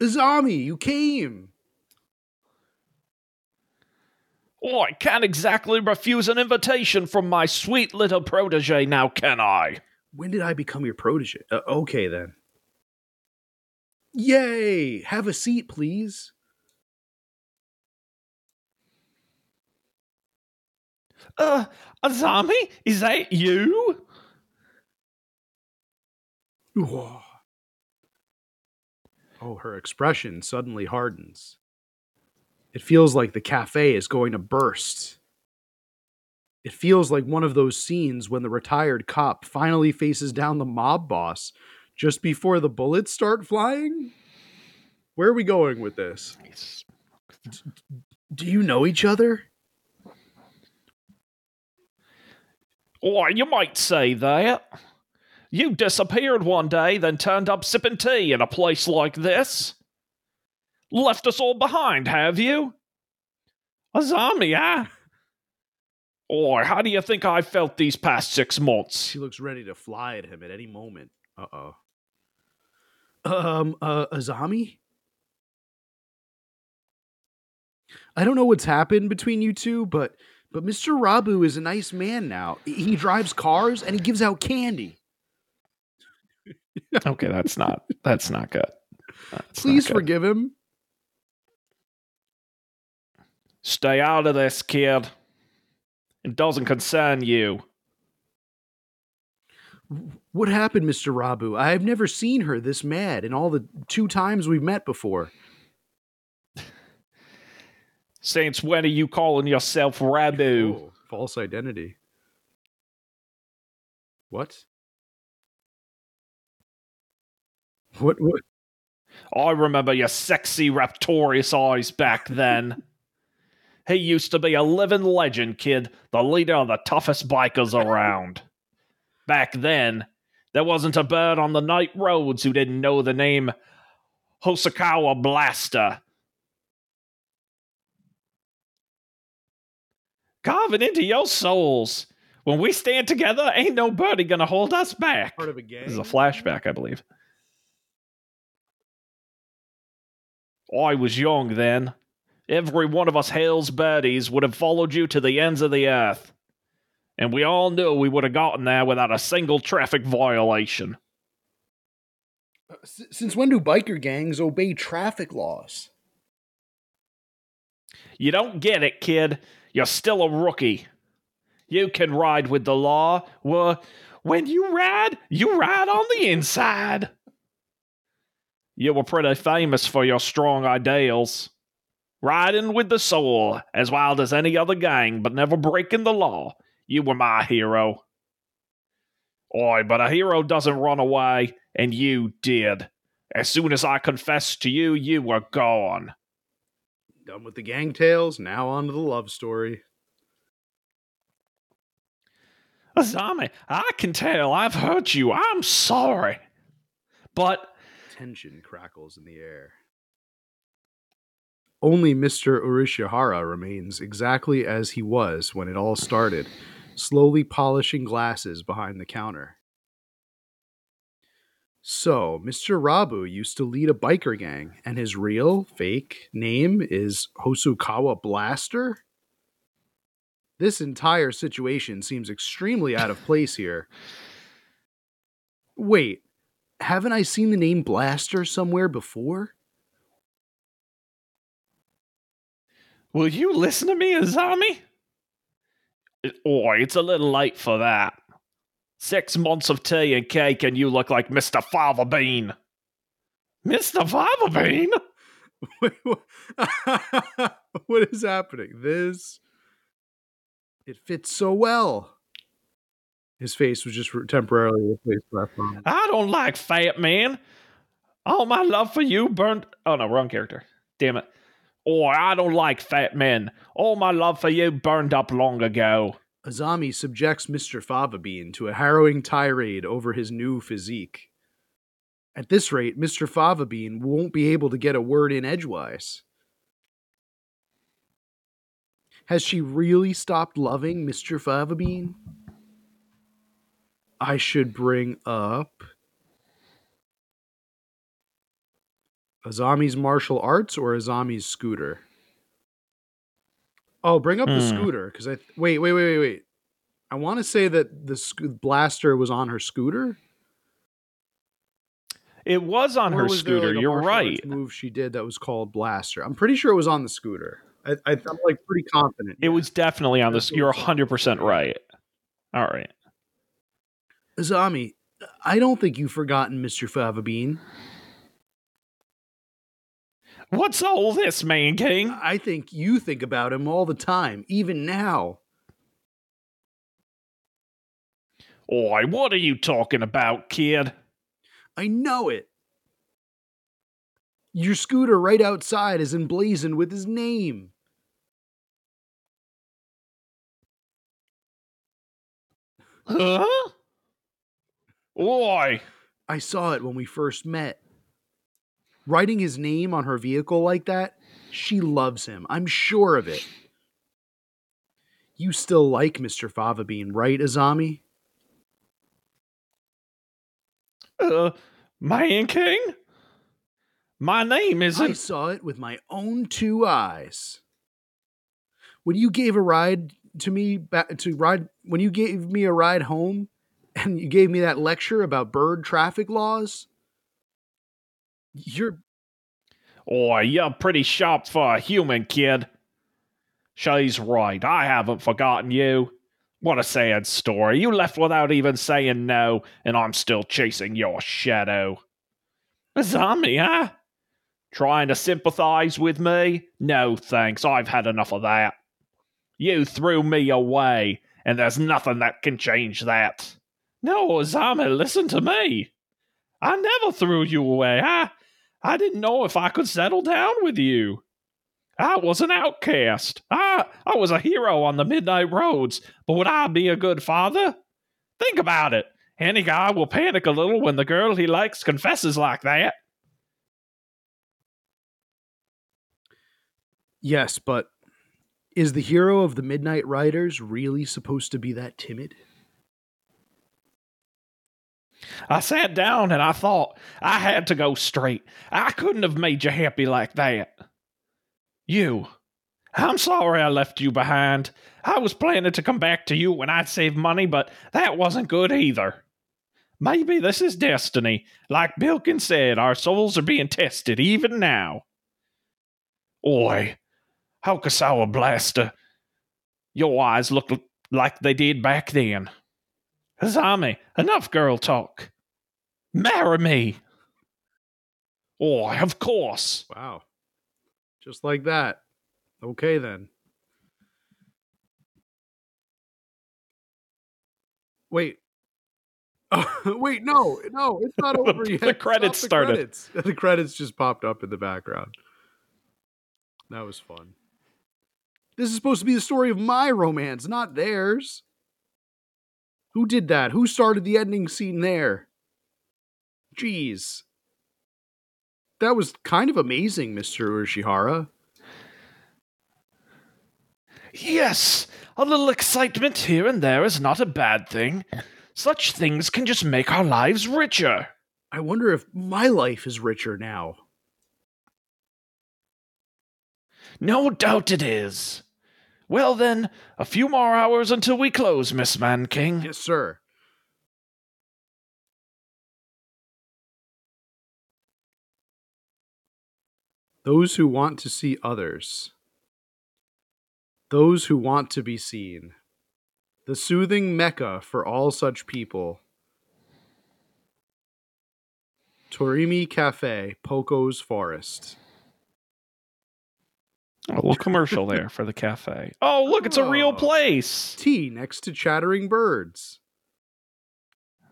Azami, you came. Oh, I can't exactly refuse an invitation from my sweet little protege now, can I? When did I become your protege? Uh, okay, then. Yay! Have a seat, please. Uh, Azami, is that you? Whoa. Oh, her expression suddenly hardens. It feels like the cafe is going to burst. It feels like one of those scenes when the retired cop finally faces down the mob boss just before the bullets start flying. Where are we going with this? Do you know each other? Or you might say that. You disappeared one day, then turned up sipping tea in a place like this. Left us all behind, have you? Azami, eh? Or how do you think I felt these past six months? She looks ready to fly at him at any moment. Uh oh. Um, uh, Azami? I don't know what's happened between you two, but but Mr. Rabu is a nice man now. He drives cars and he gives out candy. okay, that's not that's not good. That's Please not good. forgive him. Stay out of this, kid. It doesn't concern you. What happened, Mr. Rabu? I have never seen her this mad in all the two times we've met before. Since when are you calling yourself Rabu? Oh, false identity. What? What? What? I remember your sexy, raptorious eyes back then. he used to be a living legend, kid, the leader of the toughest bikers around. Back then, there wasn't a bird on the night roads who didn't know the name Hosokawa Blaster. Carving into your souls. When we stand together, ain't nobody gonna hold us back. Part of a gang. This is a flashback, I believe. I was young then. Every one of us Hale's birdies would have followed you to the ends of the earth. And we all knew we would have gotten there without a single traffic violation. Uh, Since when do biker gangs obey traffic laws? You don't get it, kid. You're still a rookie. You can ride with the law. Well, when you ride, you ride on the inside. You were pretty famous for your strong ideals. Riding with the soul, as wild as any other gang, but never breaking the law. You were my hero. Oi, but a hero doesn't run away, and you did. As soon as I confessed to you, you were gone. Done with the gang tales, now on to the love story. Azami, I can tell I've hurt you. I'm sorry. But Tension crackles in the air. Only Mr. Urishihara remains exactly as he was when it all started, slowly polishing glasses behind the counter. So, Mr. Rabu used to lead a biker gang, and his real, fake name is Hosokawa Blaster? This entire situation seems extremely out of place here. Wait, haven't I seen the name Blaster somewhere before? will you listen to me, Azami? Oi, oh, it's a little late for that. Six months of tea and cake, and you look like Mr. Fava Bean. Mr. Fava Bean? Wait, what? what is happening? This it fits so well. His face was just temporarily replaced by a phone. I don't like fat men. All my love for you burned. Oh no, wrong character. Damn it. Or I don't like fat men. All my love for you burned up long ago. Azami subjects Mr. Favabean to a harrowing tirade over his new physique. At this rate, Mr. Favabean won't be able to get a word in edgewise. Has she really stopped loving Mr. Favabean? I should bring up Azami's martial arts or Azami's scooter. Oh, bring up the Hmm. scooter because I wait, wait, wait, wait, wait. I want to say that the sc- blaster was on her scooter. It was on Or her was scooter. like, You're right. Move she did that was called blaster. I'm pretty sure it was on the scooter. I, I, I'm like pretty confident. It was definitely on this. You're it's 100% right. All right. Azami. I don't think you've forgotten Mr. Favabean. What's all this, Man King? I think you think about him all the time, even now. Oi, what are you talking about, kid? I know it. Your scooter right outside is emblazoned with his name. Huh? Oi! I saw it when we first met. Writing his name on her vehicle like that, she loves him. I'm sure of it. You still like Mr. Favabean, right, Azami? Uh, Man King? My name isn't. saw it with my own two eyes. When you gave a ride to me back to ride when you gave me a ride home and you gave me that lecture about bird traffic laws, you're Oh, you're pretty sharp for a human, kid. She's right. I haven't forgotten you. What a sad story. You left without even saying no, and I'm still chasing your shadow. A zombie, huh? Trying to sympathize with me? No thanks. I've had enough of that. You threw me away, and there's nothing that can change that. No, Azami, listen to me. I never threw you away. I, I didn't know if I could settle down with you. I was an outcast. I, I was a hero on the midnight roads, but would I be a good father? Think about it. Any guy will panic a little when the girl he likes confesses like that. Yes, but is the hero of the Midnight Riders really supposed to be that timid? I sat down and I thought I had to go straight. I couldn't have made you happy like that. You. I'm sorry I left you behind. I was planning to come back to you when I'd saved money, but that wasn't good either. Maybe this is destiny. Like Bilkin said, our souls are being tested even now. Oi, Hokusawa Blaster. Your eyes look like they did back then. Azami, enough girl talk. Marry me. Oh, of course. Wow. Just like that. Okay then. Wait. Oh, wait, no, no, it's not over the yet. Stop credits the started. Credits. The credits just popped up in the background. That was fun. This is supposed to be the story of my romance, not theirs. Who did that? Who started the ending scene there? Jeez. That was kind of amazing, Mr. Urshihara. Yes, a little excitement here and there is not a bad thing. Such things can just make our lives richer. I wonder if my life is richer now. No doubt it is. Well then, a few more hours until we close, Miss Man King. Yes, sir. Those who want to see others. Those who want to be seen. the soothing mecca for all such people. Torimi Cafe, Poco's Forest. A little commercial there for the cafe. Oh, look, it's a real Oh. place. Tea next to chattering birds.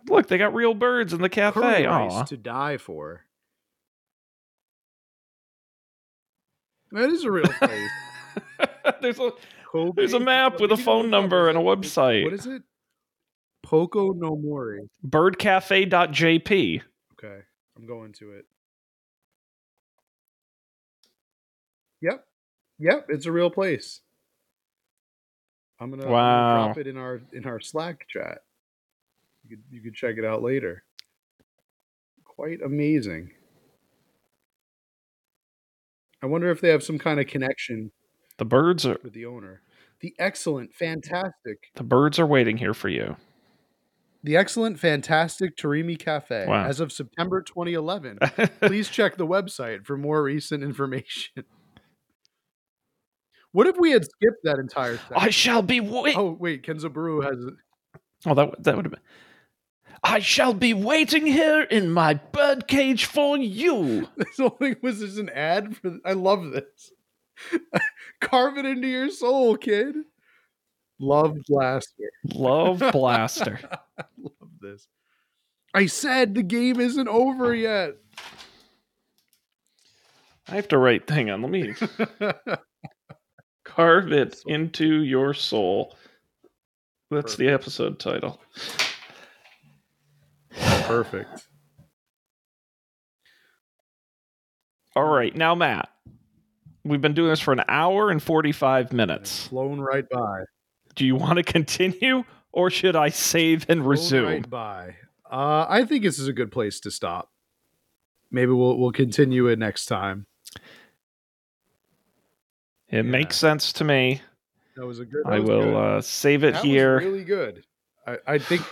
Look, they got real birds in the cafe. Curry rice to die for. That is a real place. there's a Kobe- There's a map with a phone number and a it? website. What is it? Poco no Mori. birdcafe.jp. Okay, I'm going to it. Yep, yep, it's a real place. I'm gonna, I'm gonna Wow. drop it in our in our Slack chat. You could you could check it out later. Quite amazing. I wonder if they have some kind of connection The birds are with the owner. The excellent, fantastic, the birds are waiting here for you. the excellent, fantastic Tarimi Cafe. Wow. As of September 2011, please check the website for more recent information. What if we had skipped that entire section? I shall be wait. Oh, wait, Kenzaburu has. Oh, that that would have been. I shall be waiting here in my birdcage for you. This whole thing was just an ad for. I love this. Carve it into your soul, kid. Love Blaster. Love Blaster. I love this. I said the game isn't over yet. I have to write. Hang on, let me carve it into your soul. That's the episode title. Perfect. All right, now Matt, we've been doing this for an hour and forty-five minutes. Flown right by. Do you want to continue, or should I save and Flown resume? Right by. Uh, I think this is a good place to stop. Maybe we'll we'll continue it next time. It Yeah. makes sense to me. That was a good. I will uh, save it That here. Was really good. I, I think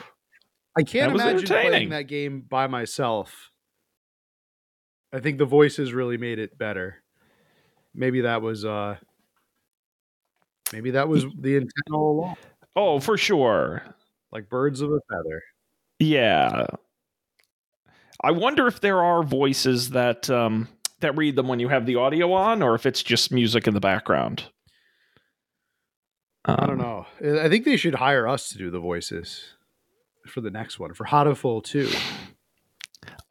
I can't imagine playing that game by myself. I think the voices really made it better. Maybe that was uh maybe that was the intent all along. Oh, for sure. Like birds of a feather. Yeah. I wonder if there are voices that um, that read them when you have the audio on, or if it's just music in the background. I don't Um, know. I think they should hire us to do the voices for the next one for Hatoful 2.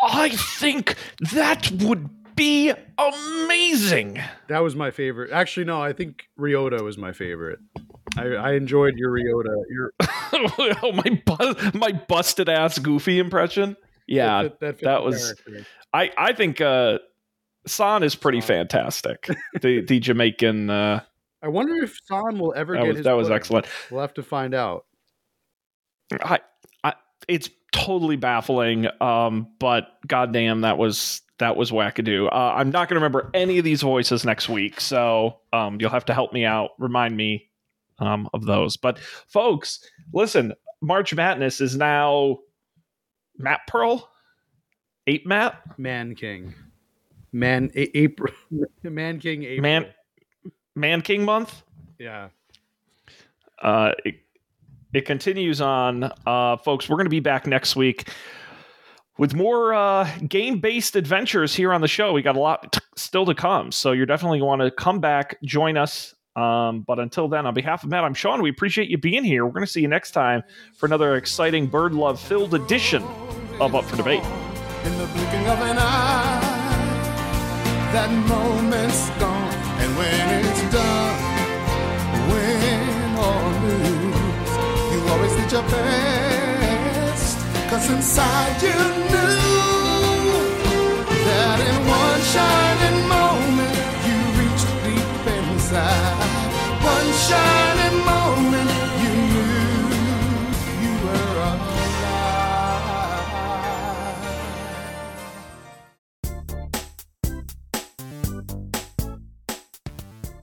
I think that would be amazing. That was my favorite. Actually, no, I think Ryota was my favorite. I, I enjoyed your Ryota. Your oh, my bu- my busted ass Goofy impression. Yeah, that, that, that was- character. I I think uh, San is pretty fantastic. the the Jamaican. Uh, I wonder if San will ever that get was his that was excellent. We'll have to find out. I, I, it's totally baffling. Um, but goddamn, that was that was wackadoo. Uh, I'm not going to remember any of these voices next week, so um, you'll have to help me out, remind me um, of those. But folks, listen, March Madness is now Matt Pearl, Ape Matt, Man King. Man a- April Man King April. Man- Man King month. Yeah. uh, it, it continues on. Uh, folks, we're going to be back next week with more uh, game based adventures here on the show. We got a lot t- still to come. So you're definitely going to want to come back, join us. Um, but until then, on behalf of Matt, I'm Shaun. We appreciate you being here. We're going to see you next time for another exciting bird love filled edition of Up for Debate. That moment's gone, and when it's done, win or lose, you always did your best. Cause inside you knew that in one shining moment you reached deep inside. One shining